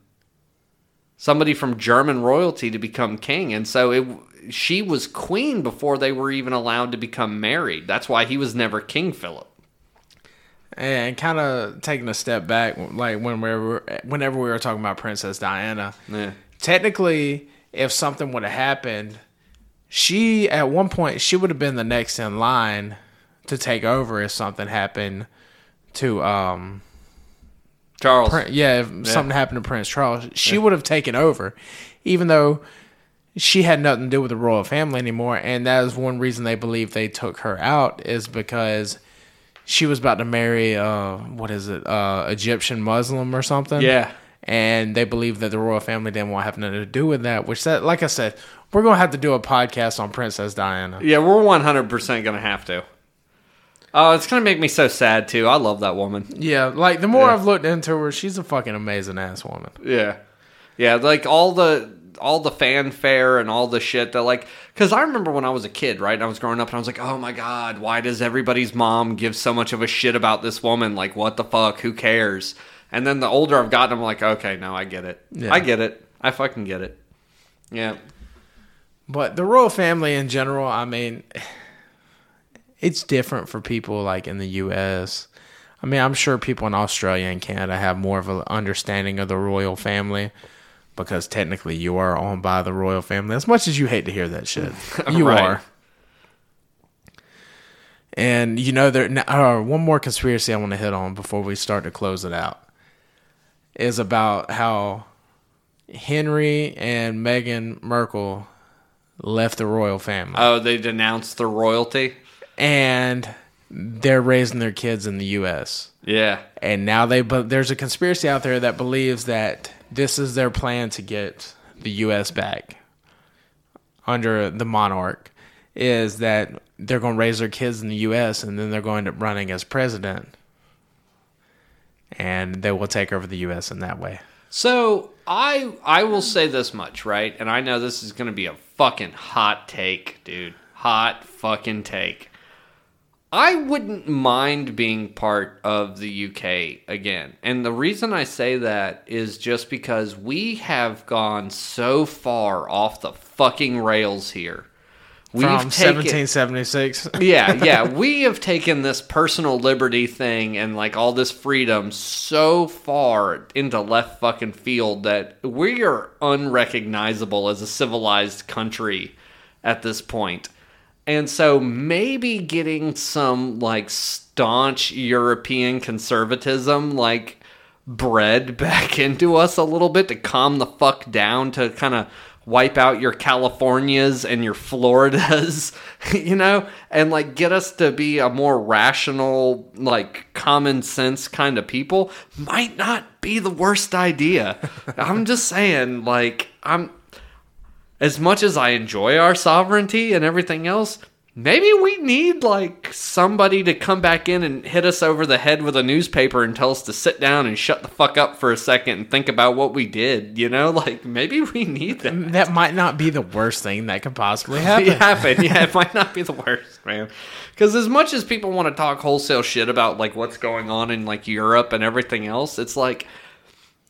somebody from German royalty to become king and so it she was queen before they were even allowed to become married. That's why he was never King Philip. And kind of taking a step back, like when we were, whenever we were talking about Princess Diana, Yeah. technically, if something would have happened, she at one point she would have been the next in line to take over if something happened to um Charles. Prin- yeah if something happened to Prince Charles she would have taken over even though she had nothing to do with the royal family anymore and that is one reason they believe they took her out is because she was about to marry uh what is it uh Egyptian Muslim or something Yeah. and they believe that the royal family didn't want to have nothing to do with that. Which that, like I said, we're gonna have to do a podcast on Princess Diana. Yeah, we're 100% going to have to. Oh, it's going to make me so sad too. I love that woman. Yeah, like the more Yeah. I've looked into her, she's a fucking amazing ass woman. Yeah. Yeah, like all the all the fanfare and all the shit that like cuz I remember when I was a kid, right? I was growing up and I was like, "Oh my god, why does everybody's mom give so much of a shit about this woman? Like what the fuck? Who cares?" And then the older I've gotten, I'm like, "Okay, no, I get it. Yeah. I get it. I fucking get it." Yeah. But the royal family in general, I mean, it's different for people like in the U.S. I mean, I'm sure people in Australia and Canada have more of an understanding of the royal family because technically you are owned by the royal family. As much as you hate to hear that shit, you Right. are. And you know, there uh, one more conspiracy I want to hit on before we start to close it out is about how Henry and Meghan Markle left the royal family Oh, they denounced the royalty? And they're raising their kids in the U.S. Yeah. And now they, but there's a conspiracy out there that believes that this is their plan to get the U.S. back under the monarch. Is that they're going to raise their kids in the U.S. and then they're going to running as president, and they will take over the U.S. in that way. So I I will say this much, right? And I know this is gonna be a fucking hot take, dude. Hot fucking take. I wouldn't mind being part of the UK again. And the reason I say that is just because we have gone so far off the fucking rails here. We've From taken- 1776. yeah, yeah. We have taken this personal liberty thing and like all this freedom so far into left fucking field that we are unrecognizable as a civilized country at this point. And so maybe getting some like staunch European conservatism like bred back into us a little bit to calm the fuck down to kind of wipe out your Californias and your Floridas, you know, and like get us to be a more rational, like common sense kind of people might not be the worst idea. I'm just saying, like, I'm as much as I enjoy our sovereignty and everything else, maybe we need like somebody to come back in and hit us over the head with a newspaper and tell us to sit down and shut the fuck up for a second and think about what we did. You know, like maybe we need that. that might not be the worst thing that could possibly happen. happen. Yeah, it might not be the worst, man. Because as much as people want to talk wholesale shit about like what's going on in like Europe and everything else, it's like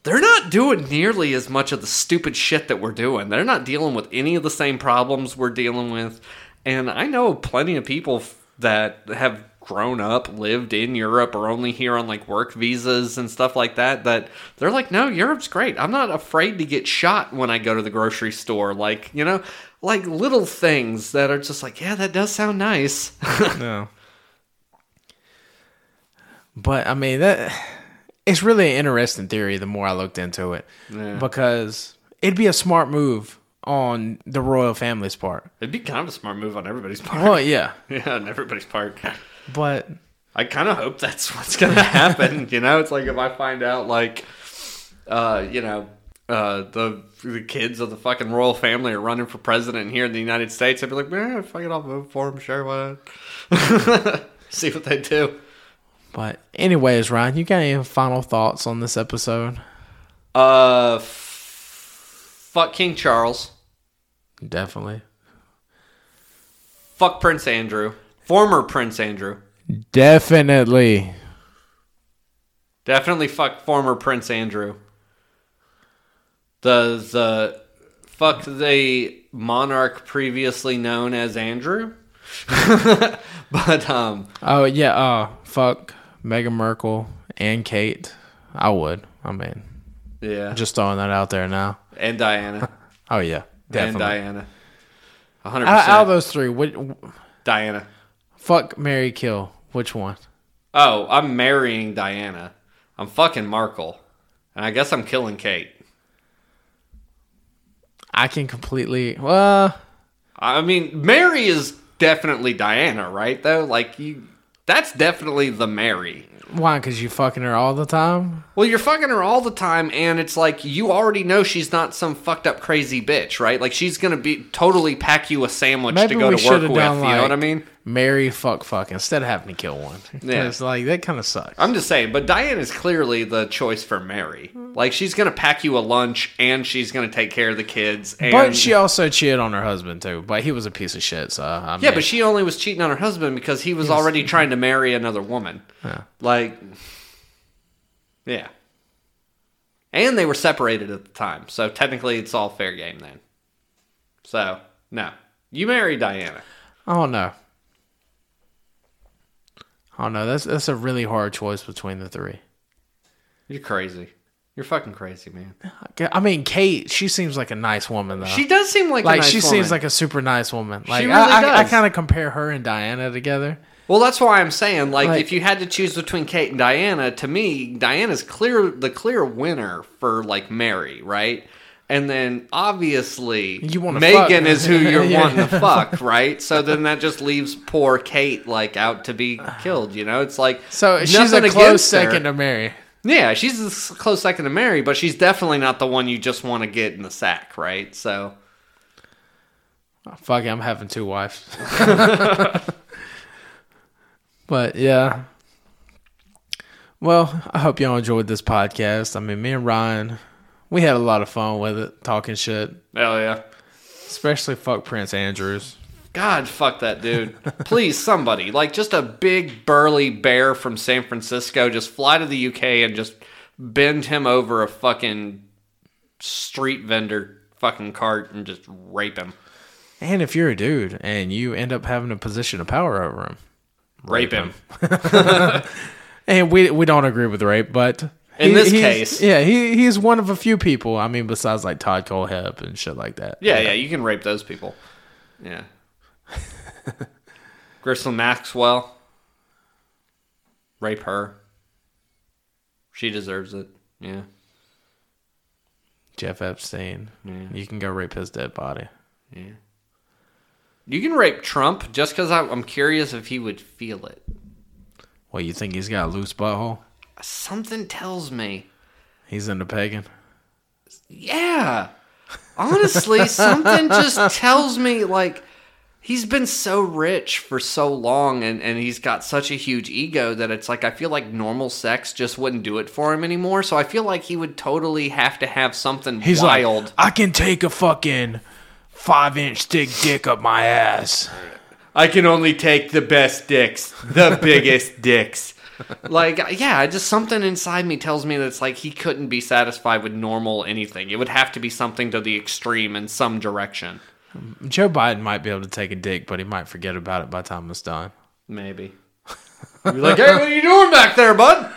they're not doing nearly as much of the stupid shit that we're doing. They're not dealing with any of the same problems we're dealing with. And I know plenty of people that have grown up, lived in Europe, or only here on like work visas and stuff like that. That they're like, no, Europe's great. I'm not afraid to get shot when I go to the grocery store. Like, you know, like little things that are just like, yeah, that does sound nice. No. But I mean that it's really an interesting theory the more I looked into it. Yeah. Because it'd be a smart move on the royal family's part. It'd be kind of a smart move on everybody's part. Well, yeah. yeah, on everybody's part. But I kind of hope that's what's going to happen. you know, it's like if I find out, like, uh, you know, uh, the the kids of the fucking royal family are running for president here in the United States, I'd be like, man, fuck it, I'll vote for them. Sure, why not? See what they do. but anyways, Ryan, you got any final thoughts on this episode? Uh, f- fuck King Charles. Definitely. Fuck Prince Andrew. Former Prince Andrew. Definitely. Definitely fuck former Prince Andrew. The the fuck the monarch previously known as Andrew. but um Oh yeah, uh fuck Meghan Markle and Kate. I would. I mean, yeah. just throwing that out there now. and Diana. Oh yeah. and Definitely. Diana. 100% Out, out of those three, which, Diana. fuck marry Kill. Which one? Oh, I'm marrying Diana. I'm fucking Markle. And I guess I'm killing Kate. I can completely well I mean, marry is definitely Diana, right? Though, like you, that's definitely the marry. why? Because you fucking her all the time. Well, you're fucking her all the time, and it's like you already know she's not some fucked up crazy bitch, right? Like she's gonna be totally pack you a sandwich Maybe to go we to work with. done you like know what I mean? Marry fuck fuck instead of having to kill one. Yeah. It's like that kind of sucks. I'm just saying, but Diane is clearly the choice for marry. Like she's gonna pack you a lunch, and she's gonna take care of the kids. And, but she also cheated on her husband too. But he was a piece of shit. So I yeah, mean, but she only was cheating on her husband because he was already trying to marry another woman. Yeah. Like, yeah. And they were separated at the time, so technically it's all fair game then. So no, you marry Diana. Oh no. Oh no, that's that's a really hard choice between the three. You're crazy. You're fucking crazy, man. I mean, Kate, she seems like a nice woman though. She does seem like a like nice she woman. seems like a super nice woman. Like really I, I, I kind of compare her and Diana together. Well, that's why I'm saying, like, Like- if you had to choose between Kate and Diana, to me, Diana's clear the clear winner for like marry, right? And then obviously You wanna Megan fuck. is who you're Yeah. wanting to fuck, right? So then that just leaves poor Kate like out to be killed. You know, it's like So she's a close against her. second to marry. Yeah, she's a close second to marry, but she's definitely not the one you just want to get in the sack, right? So oh, Fuck it, I'm having two wives. but yeah. Well, I hope y'all enjoyed this podcast. I mean, me and Ryan, we had a lot of fun with it, talking shit. hell yeah, Especially fuck Prince Andrews. God, fuck that dude. Please, somebody. Like, just a big, burly bear from San Francisco, just fly to the UK and just bend him over a fucking street vendor fucking cart and just rape him. And if you're a dude and you end up having a position of power over him, Rape, him. and we we don't agree with rape, but In this case. yeah, he he's one of a few people. I mean, besides like Todd Colehep and shit like that. Yeah, yeah, you can rape those people. Yeah. Ghislaine Maxwell. Rape her. She deserves it. Yeah. Jeff Epstein. You can go rape his dead body. Yeah. You can rape Trump just because I'm curious if he would feel it. Well, you think he's got a loose butthole? Something tells me. He's into pagan. Yeah. Honestly, something just tells me like he's been so rich for so long and, and he's got such a huge ego that it's like I feel like normal sex just wouldn't do it for him anymore. So I feel like he would totally have to have something He's wild. like, I can take a fucking five inch thick dick up my ass. I can only take the best dicks, the biggest dicks. Like, yeah, just something inside me tells me that it's like he couldn't be satisfied with normal anything. It would have to be something to the extreme in some direction. Joe Biden might be able to take a dick, but he might forget about it by the time it's done. Maybe. You're like, hey, what are you doing back there, bud?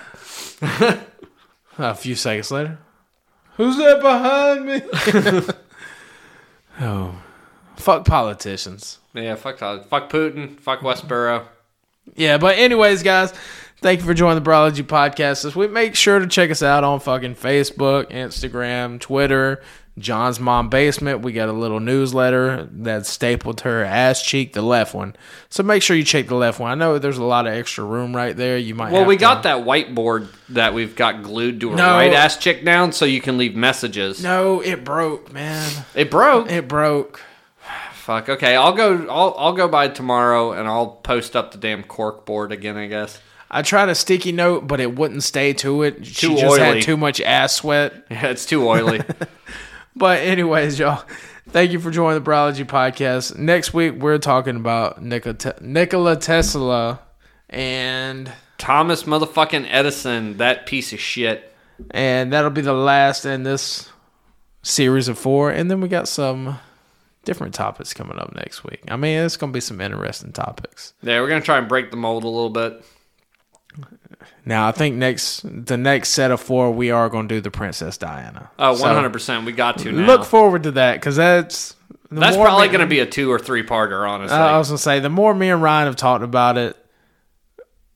A few seconds later, who's that behind me? oh, fuck politicians. Yeah, fuck uh, Fuck Putin. Fuck Westboro. Yeah, but anyways, guys, thank you for joining the Brology podcast this week. Make sure to check us out on fucking Facebook, Instagram, Twitter, John's Mom Basement. We got a little newsletter that's stapled to her ass cheek, the left one. So make sure you check the left one. I know there's a lot of extra room right there. You might Well, we to- got that whiteboard that we've got glued to a No. right ass cheek down so you can leave messages. No, it broke, man. It broke. It broke. Fuck. Okay, I'll go. I'll I'll go by tomorrow and I'll post up the damn cork board again. I guess. I tried a sticky note, but it wouldn't stay to it. She just oily. had too much ass sweat. Yeah, it's too oily. But anyways, y'all, thank you for joining the Brology podcast. Next week we're talking about Nikola, Nikola Tesla and Thomas motherfucking Edison, that piece of shit. and that'll be the last in this series of four. And then we got some different topics coming up next week. I mean, it's gonna be some interesting topics. Yeah, we're gonna try and break the mold a little bit. Now, I think next the next set of four we are gonna do the Princess Diana. Oh, 100 percent. We got to now. Look forward to that because that's the That's probably gonna be a two or three parter. Honestly, Uh, I was gonna say the more me and Ryan have talked about it,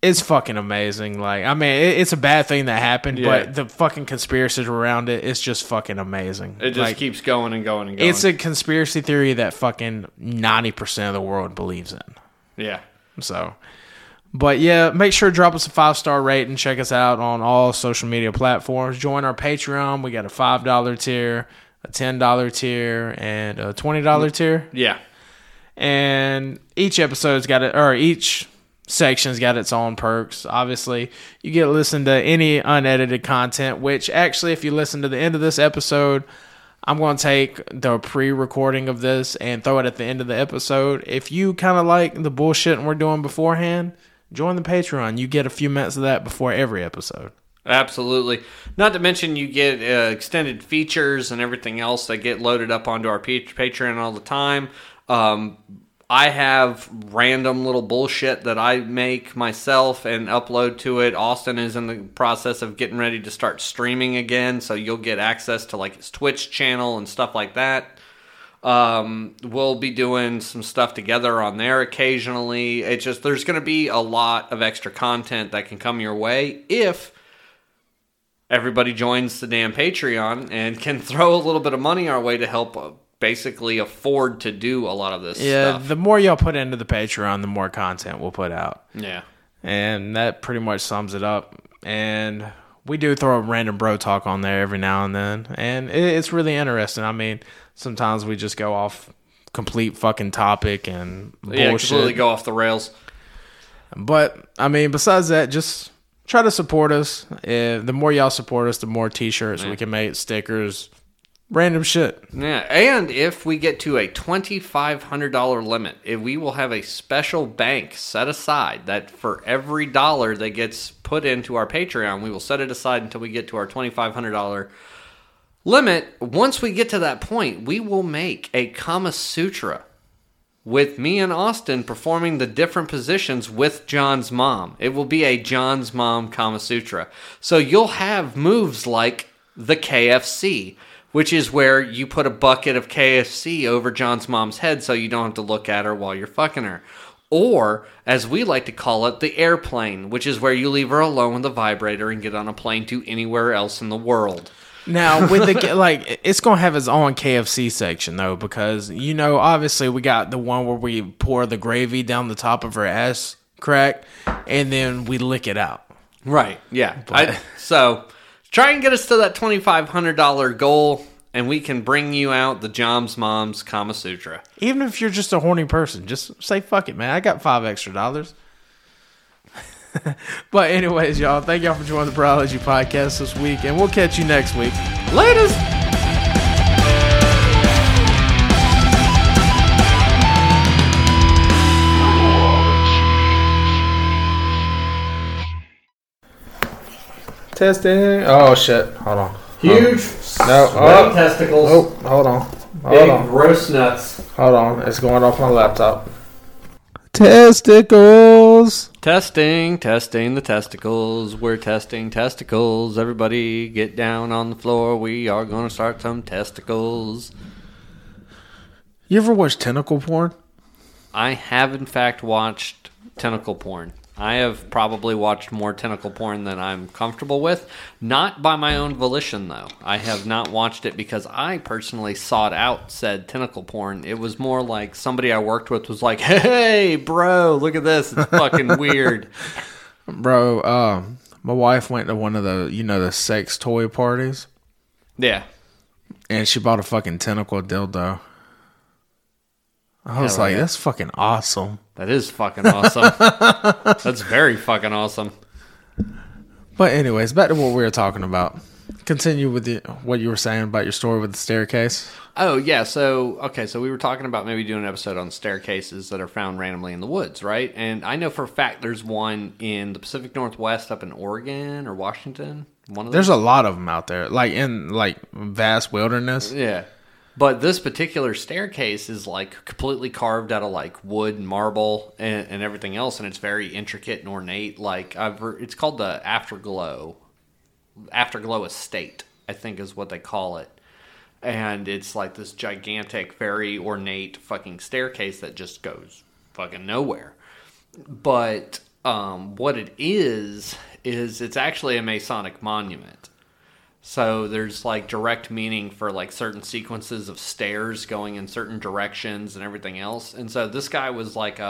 it's fucking amazing. Like, I mean, it, it's a bad thing that happened, Yeah. but the fucking conspiracies around it, it's just fucking amazing. it just like, keeps going and going and going. it's a conspiracy theory that fucking ninety percent of the world believes in. yeah. So, but yeah, make sure to drop us a five star rate and check us out on all social media platforms. Join our Patreon. We got a five dollar tier, a ten dollar tier, and a twenty dollar mm. tier Yeah. and each episode's got it or each section's got its own perks obviously you get to listen to any unedited content which actually if you listen to the end of this episode i'm going to take the pre-recording of this and throw it at the end of the episode if you kind of like the bullshit we're doing beforehand join the patreon you get a few minutes of that before every episode Absolutely. Not to mention, you get uh, extended features and everything else that get loaded up onto our Patreon all the time. Um, I have random little bullshit that I make myself and upload to it. Austin is in the process of getting ready to start streaming again, so you'll get access to like his Twitch channel and stuff like that. Um, we'll be doing some stuff together on there occasionally. It's just there's going to be a lot of extra content that can come your way if everybody joins the damn Patreon and can throw a little bit of money our way to help uh, basically afford to do a lot of this yeah stuff. the more y'all put into the patreon the more content we'll put out yeah. and that pretty much sums it up. And we do throw a random bro talk on there every now and then, and it's really interesting. I mean, sometimes we just go off complete fucking topic and Yeah, bullshit. completely go off the rails. But I mean, besides that, just try to support us. Uh, the more y'all support us, the more T-shirts we can make, stickers, Random shit. Yeah, and if we get to a $2,500 limit, if we will have a special bank set aside that for every dollar that gets put into our Patreon, we will set it aside until we get to our $2,500 limit. Once we get to that point, we will make a Kama Sutra with me and Austin performing the different positions with John's mom. It will be a John's mom Kama Sutra. So you'll have moves like the KFC, which is where you put a bucket of KFC over John's mom's head so you don't have to look at her while you're fucking her. Or, as we like to call it, the airplane, which is where you leave her alone with a vibrator and get on a plane to anywhere else in the world. Now with the like, it's gonna have its own KFC section though, because you know, obviously we got the one where we pour the gravy down the top of her ass crack, and then we lick it out. Right. Yeah. I, so try and get us to that twenty five hundred dollar goal, and we can bring you out the John's Mom's Kama Sutra. Even if you're just a horny person, just say fuck it, man. I got five extra dollars. but anyways, y'all, thank y'all for joining the Biology podcast this week, and we'll catch you next week. Latest. Testing. Oh shit. Hold on. Huge. Oh. No. Oh, testicles. oh, hold on. Hold big on. gross nuts. Hold on. It's going off my laptop. Testicles. Testing, testing the testicles. We're testing testicles. Everybody get down on the floor. We are going to start some testicles. You ever watch tentacle porn? I have, in fact, watched tentacle porn. I have probably watched more tentacle porn than I'm comfortable with. Not by my own volition, though. I have not watched it because I personally sought out said tentacle porn. It was more like somebody I worked with was like, hey, bro, look at this. It's fucking weird. Bro, um, my wife went to one of the, you know, the sex toy parties, Yeah. and she bought a fucking tentacle dildo. I was Hell like, yeah. that's fucking awesome. That is fucking awesome. That's very fucking awesome. But anyways, back to what we were talking about. Continue with the, what you were saying about your story with the staircase. Oh yeah, so okay, so we were talking about maybe doing an episode on staircases that are found randomly in the woods, right? And I know for a fact there's one in the Pacific Northwest up in Oregon or Washington. One of There's a lot of them out there, like in like vast wilderness. yeah. But this particular staircase is like completely carved out of like wood and marble and, and everything else, and it's very intricate and ornate. Like I've, it's called the Afterglow, Afterglow Estate, I think is what they call it. And it's like this gigantic, very ornate fucking staircase that just goes fucking nowhere. But um, what it is is it's actually a Masonic monument. So there's like direct meaning for like certain sequences of stairs going in certain directions and everything else. And so this guy was like a,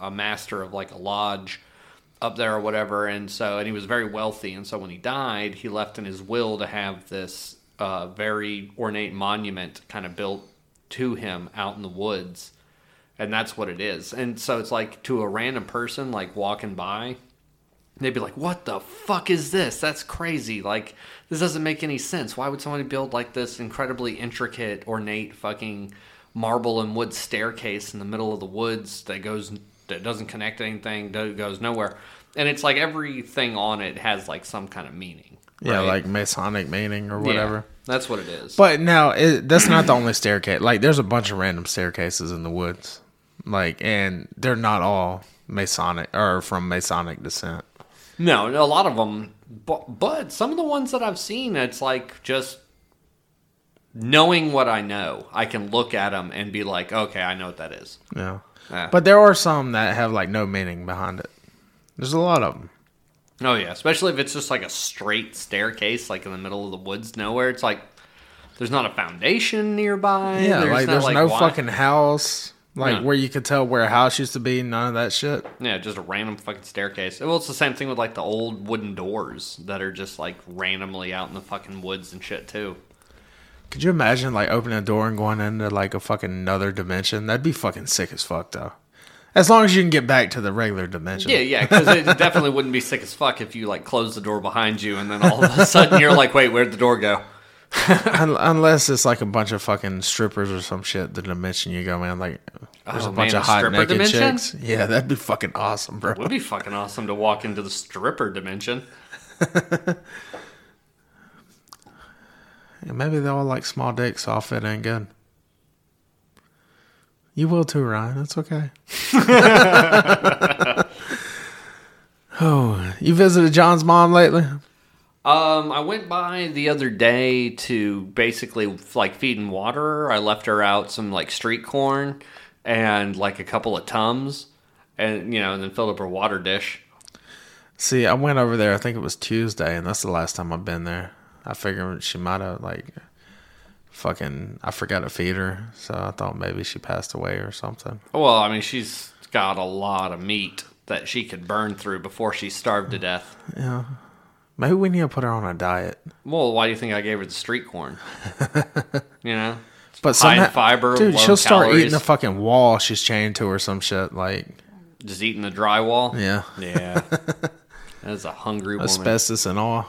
a, a master of like a lodge up there or whatever. And so, and he was very wealthy. And so when he died, he left in his will to have this uh, very ornate monument kind of built to him out in the woods. And that's what it is. And so it's like to a random person like walking by, they'd be like, "What the fuck is this? That's crazy! Like, this doesn't make any sense. Why would somebody build like this incredibly intricate, ornate, fucking marble and wood staircase in the middle of the woods that goes that doesn't connect anything, that goes nowhere?" And it's like everything on it has like some kind of meaning. Yeah, right? like Masonic meaning or Yeah, whatever. that's what it is. But now it, that's not the only staircase. Like, there's a bunch of random staircases in the woods, like, and they're not all Masonic or from Masonic descent. No, a lot of them, but, but some of the ones that I've seen, it's like just knowing what I know. I can look at them and be like, okay, I know what that is. Yeah, Yeah. but there are some that have like no meaning behind it. There's a lot of them. Oh yeah, especially if it's just like a straight staircase, like in the middle of the woods, nowhere. It's like there's not a foundation nearby. Yeah, like not, there's no why- fucking house, like Yeah. where you could tell where a house used to be. None of that shit. yeah, just a random fucking staircase. Well, it's the same thing with like the old wooden doors that are just like randomly out in the fucking woods and shit too. Could you imagine like opening a door and going into like a fucking another dimension? That'd be fucking sick as fuck though. As long as you can get back to the regular dimension. Yeah, yeah, because it definitely wouldn't be sick as fuck if you like close the door behind you and then all of a sudden you're like, wait, where'd the door go? Un- unless it's like a bunch of fucking strippers or some shit. The dimension you go, man. Like oh, there's Oh, a bunch man, of hot naked dimension? chicks. Yeah, that'd be fucking awesome, bro. It would be fucking awesome to walk into the stripper dimension. Yeah, maybe they all like small dicks, so I'll fit in good. You will too, Ryan. That's okay. oh, you visited John's mom lately? Um, I went by the other day to basically like feed and water her. I left her out some like street corn and like a couple of tums, and you know, and then filled up her water dish. See, I went over there. I think it was Tuesday, and that's the last time I've been there. I figured she might have like fucking. I forgot to feed her, so I thought maybe she passed away or something. Well, I mean, she's got a lot of meat that she could burn through before she starved to death. Yeah, maybe we need to put her on a diet. Well, why do you think I gave her the street corn? you know, But high in somehow, fiber, dude, low she'll start calories. eating the fucking wall she's chained to or some shit. Like, just eating the drywall. yeah, Yeah, that's a hungry woman. asbestos and all.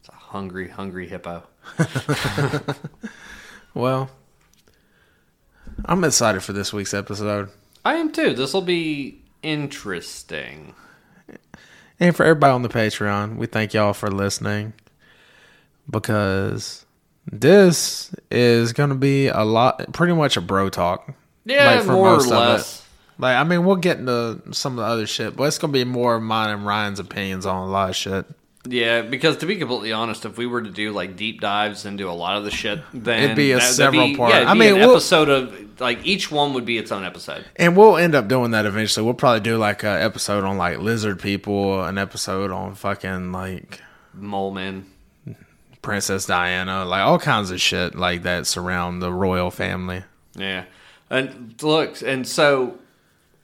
It's a hungry, hungry hippo. Well, I'm excited for this week's episode. I am too. This will be interesting. And for everybody on the Patreon, we thank y'all for listening because this is going to be a lot, pretty much a bro talk. Yeah, Like, for more or most of it. less. Like, I mean, we'll get into some of the other shit, but it's going to be more of mine and Ryan's opinions on a lot of shit. Yeah, because to be completely honest, if we were to do like deep dives into a lot of the shit, then It'd be a that- several be- part- Yeah, I mean, an we'll- episode of like each one would be its own episode. And we'll end up doing that eventually. We'll probably do like an episode on like lizard people, an episode on fucking like Mole man. Princess Diana, like all kinds of shit like that surround the royal family. Yeah, and look, and so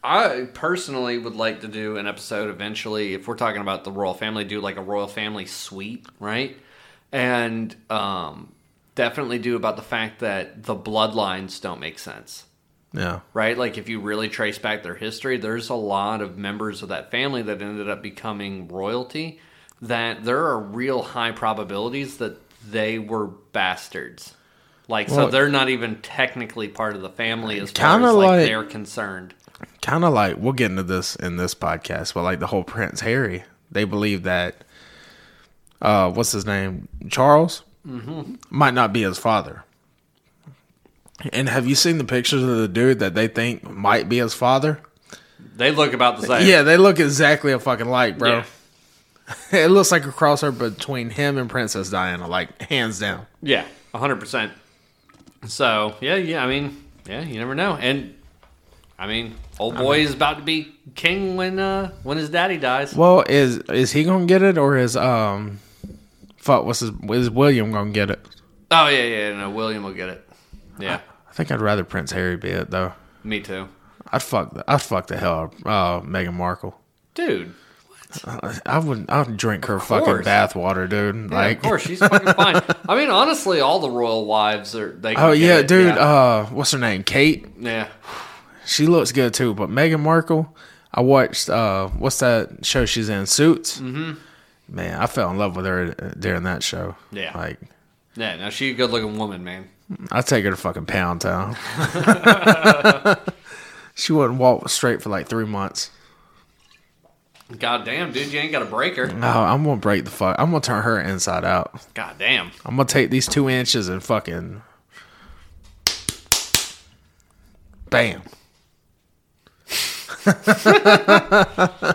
I personally would like to do an episode eventually. If we're talking about the royal family, do like a royal family suite, right? And um, definitely do about the fact that the bloodlines don't make sense. Yeah. right? Like if you really trace back their history, there's a lot of members of that family that ended up becoming royalty. That there are real high probabilities that they were bastards. Like so, they're not even technically part of the family as far as like, like- they're concerned. Kind of like we'll get into this in this podcast, but like the whole Prince Harry, they believe that uh what's his name? Charles might not be his father. And have you seen the pictures of the dude that they think might be his father? They look about the same. Yeah, they look exactly a fucking like, bro. Yeah. it looks like a crossover between him and Princess Diana, like hands down. Yeah, hundred percent. So yeah, yeah. I mean, yeah, you never know. And I mean, old boy is about to be king when uh when his daddy dies. Well, is is he gonna get it or is um fuck what's his is William gonna get it? Oh yeah, yeah. No, William will get it. Yeah, I think I'd rather Prince Harry be it though. me too, I'd fuck the, I'd fuck the hell out of uh, Meghan Markle. dude. I I would drink her fucking course. bathwater, dude. Yeah, like of course, she's fucking fine. I mean, honestly, all the royal wives are. They. Can Oh get yeah, it, dude. Yeah. Uh, what's her name? Kate. yeah. She looks good too. But Meghan Markle, I watched. Uh, what's that show she's in? Suits. Mm-hmm. Man, I fell in love with her during that show. Yeah. like Yeah, no, she's a good looking woman, man. I'd take her to fucking Pound Town. she wouldn't walk straight for like three months. God damn, dude, you ain't got to break her. No, I'm gonna break the fuck. I'm gonna turn her inside out. God damn. I'm gonna take these two inches and fucking bam.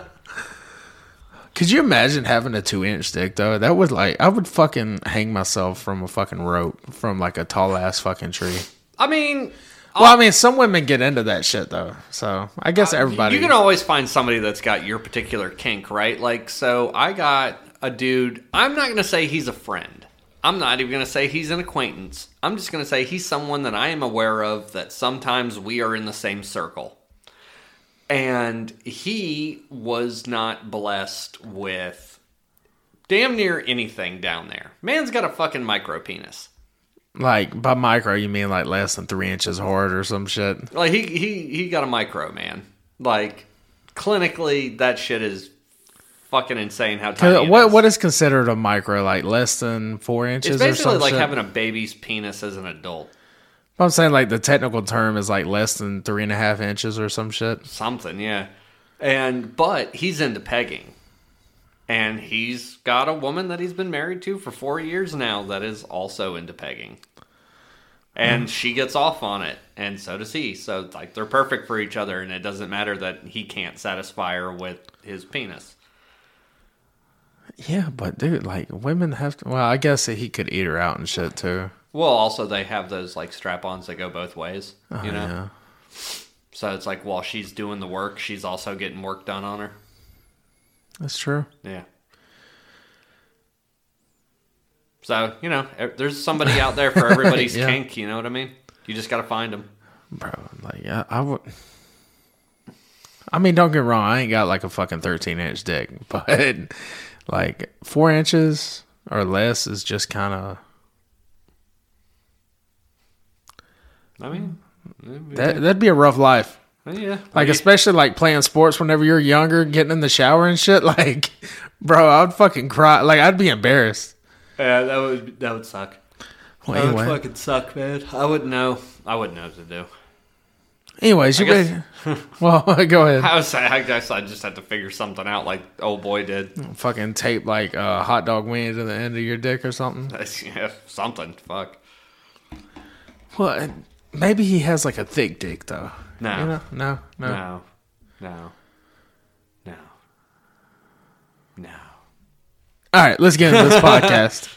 Could you imagine having a two inch dick though? That would like I would fucking hang myself from a fucking rope from like a tall ass fucking tree. I mean, Well, I mean, some women get into that shit though, so I guess everybody. You can always find somebody that's got your particular kink, right? Like, so I got a dude. I'm not going to say he's a friend. I'm not even going to say he's an acquaintance. I'm just going to say he's someone that I am aware of that sometimes we are in the same circle. And he was not blessed with damn near anything down there. Man's got a fucking micro penis. like by micro, you mean like less than three inches hard or some shit? Like he he he got a micro man. Like clinically, that shit is fucking insane how tiny. what is. what is considered a micro? Like less than four inches It's or basically like having a baby's penis as an adult. I'm saying like the technical term is like less than three and a half inches or some shit. Something, yeah. And but he's into pegging. And he's got a woman that he's been married to for four years now that is also into pegging. And mm. she gets off on it, and so does he. So like they're perfect for each other, and it doesn't matter that he can't satisfy her with his penis. Yeah, but dude, like women have to. Well, I guess he could eat her out and shit too. Well, also they have those like strap-ons that go both ways, Oh, you know. yeah. So it's like while she's doing the work, she's also getting work done on her. That's true. Yeah. So you know, there's somebody out there for everybody's Yeah. kink. You know what I mean? You just got to find them. Bro, like I, I would. I mean, don't get wrong. I ain't got like a fucking thirteen inch dick, but like four inches or less is just kind of I mean, that. That'd be a rough life. Uh, yeah. Like especially like playing sports whenever you're younger, getting in the shower and shit. Like, bro, I'd fucking cry. Like I'd be embarrassed. yeah, that would that would suck. Well, That would fucking suck, man. I wouldn't know. I wouldn't know what to do. anyways, you I guess- ready? Well, go ahead. I was I guess I just had to figure something out, like old boy did. Fucking tape like a hot dog wing to the end of your dick or something. yeah, something. Fuck. Well, maybe he has like a thick dick though. No. You know? no, no. No. No. No. No. All right, let's get into this podcast.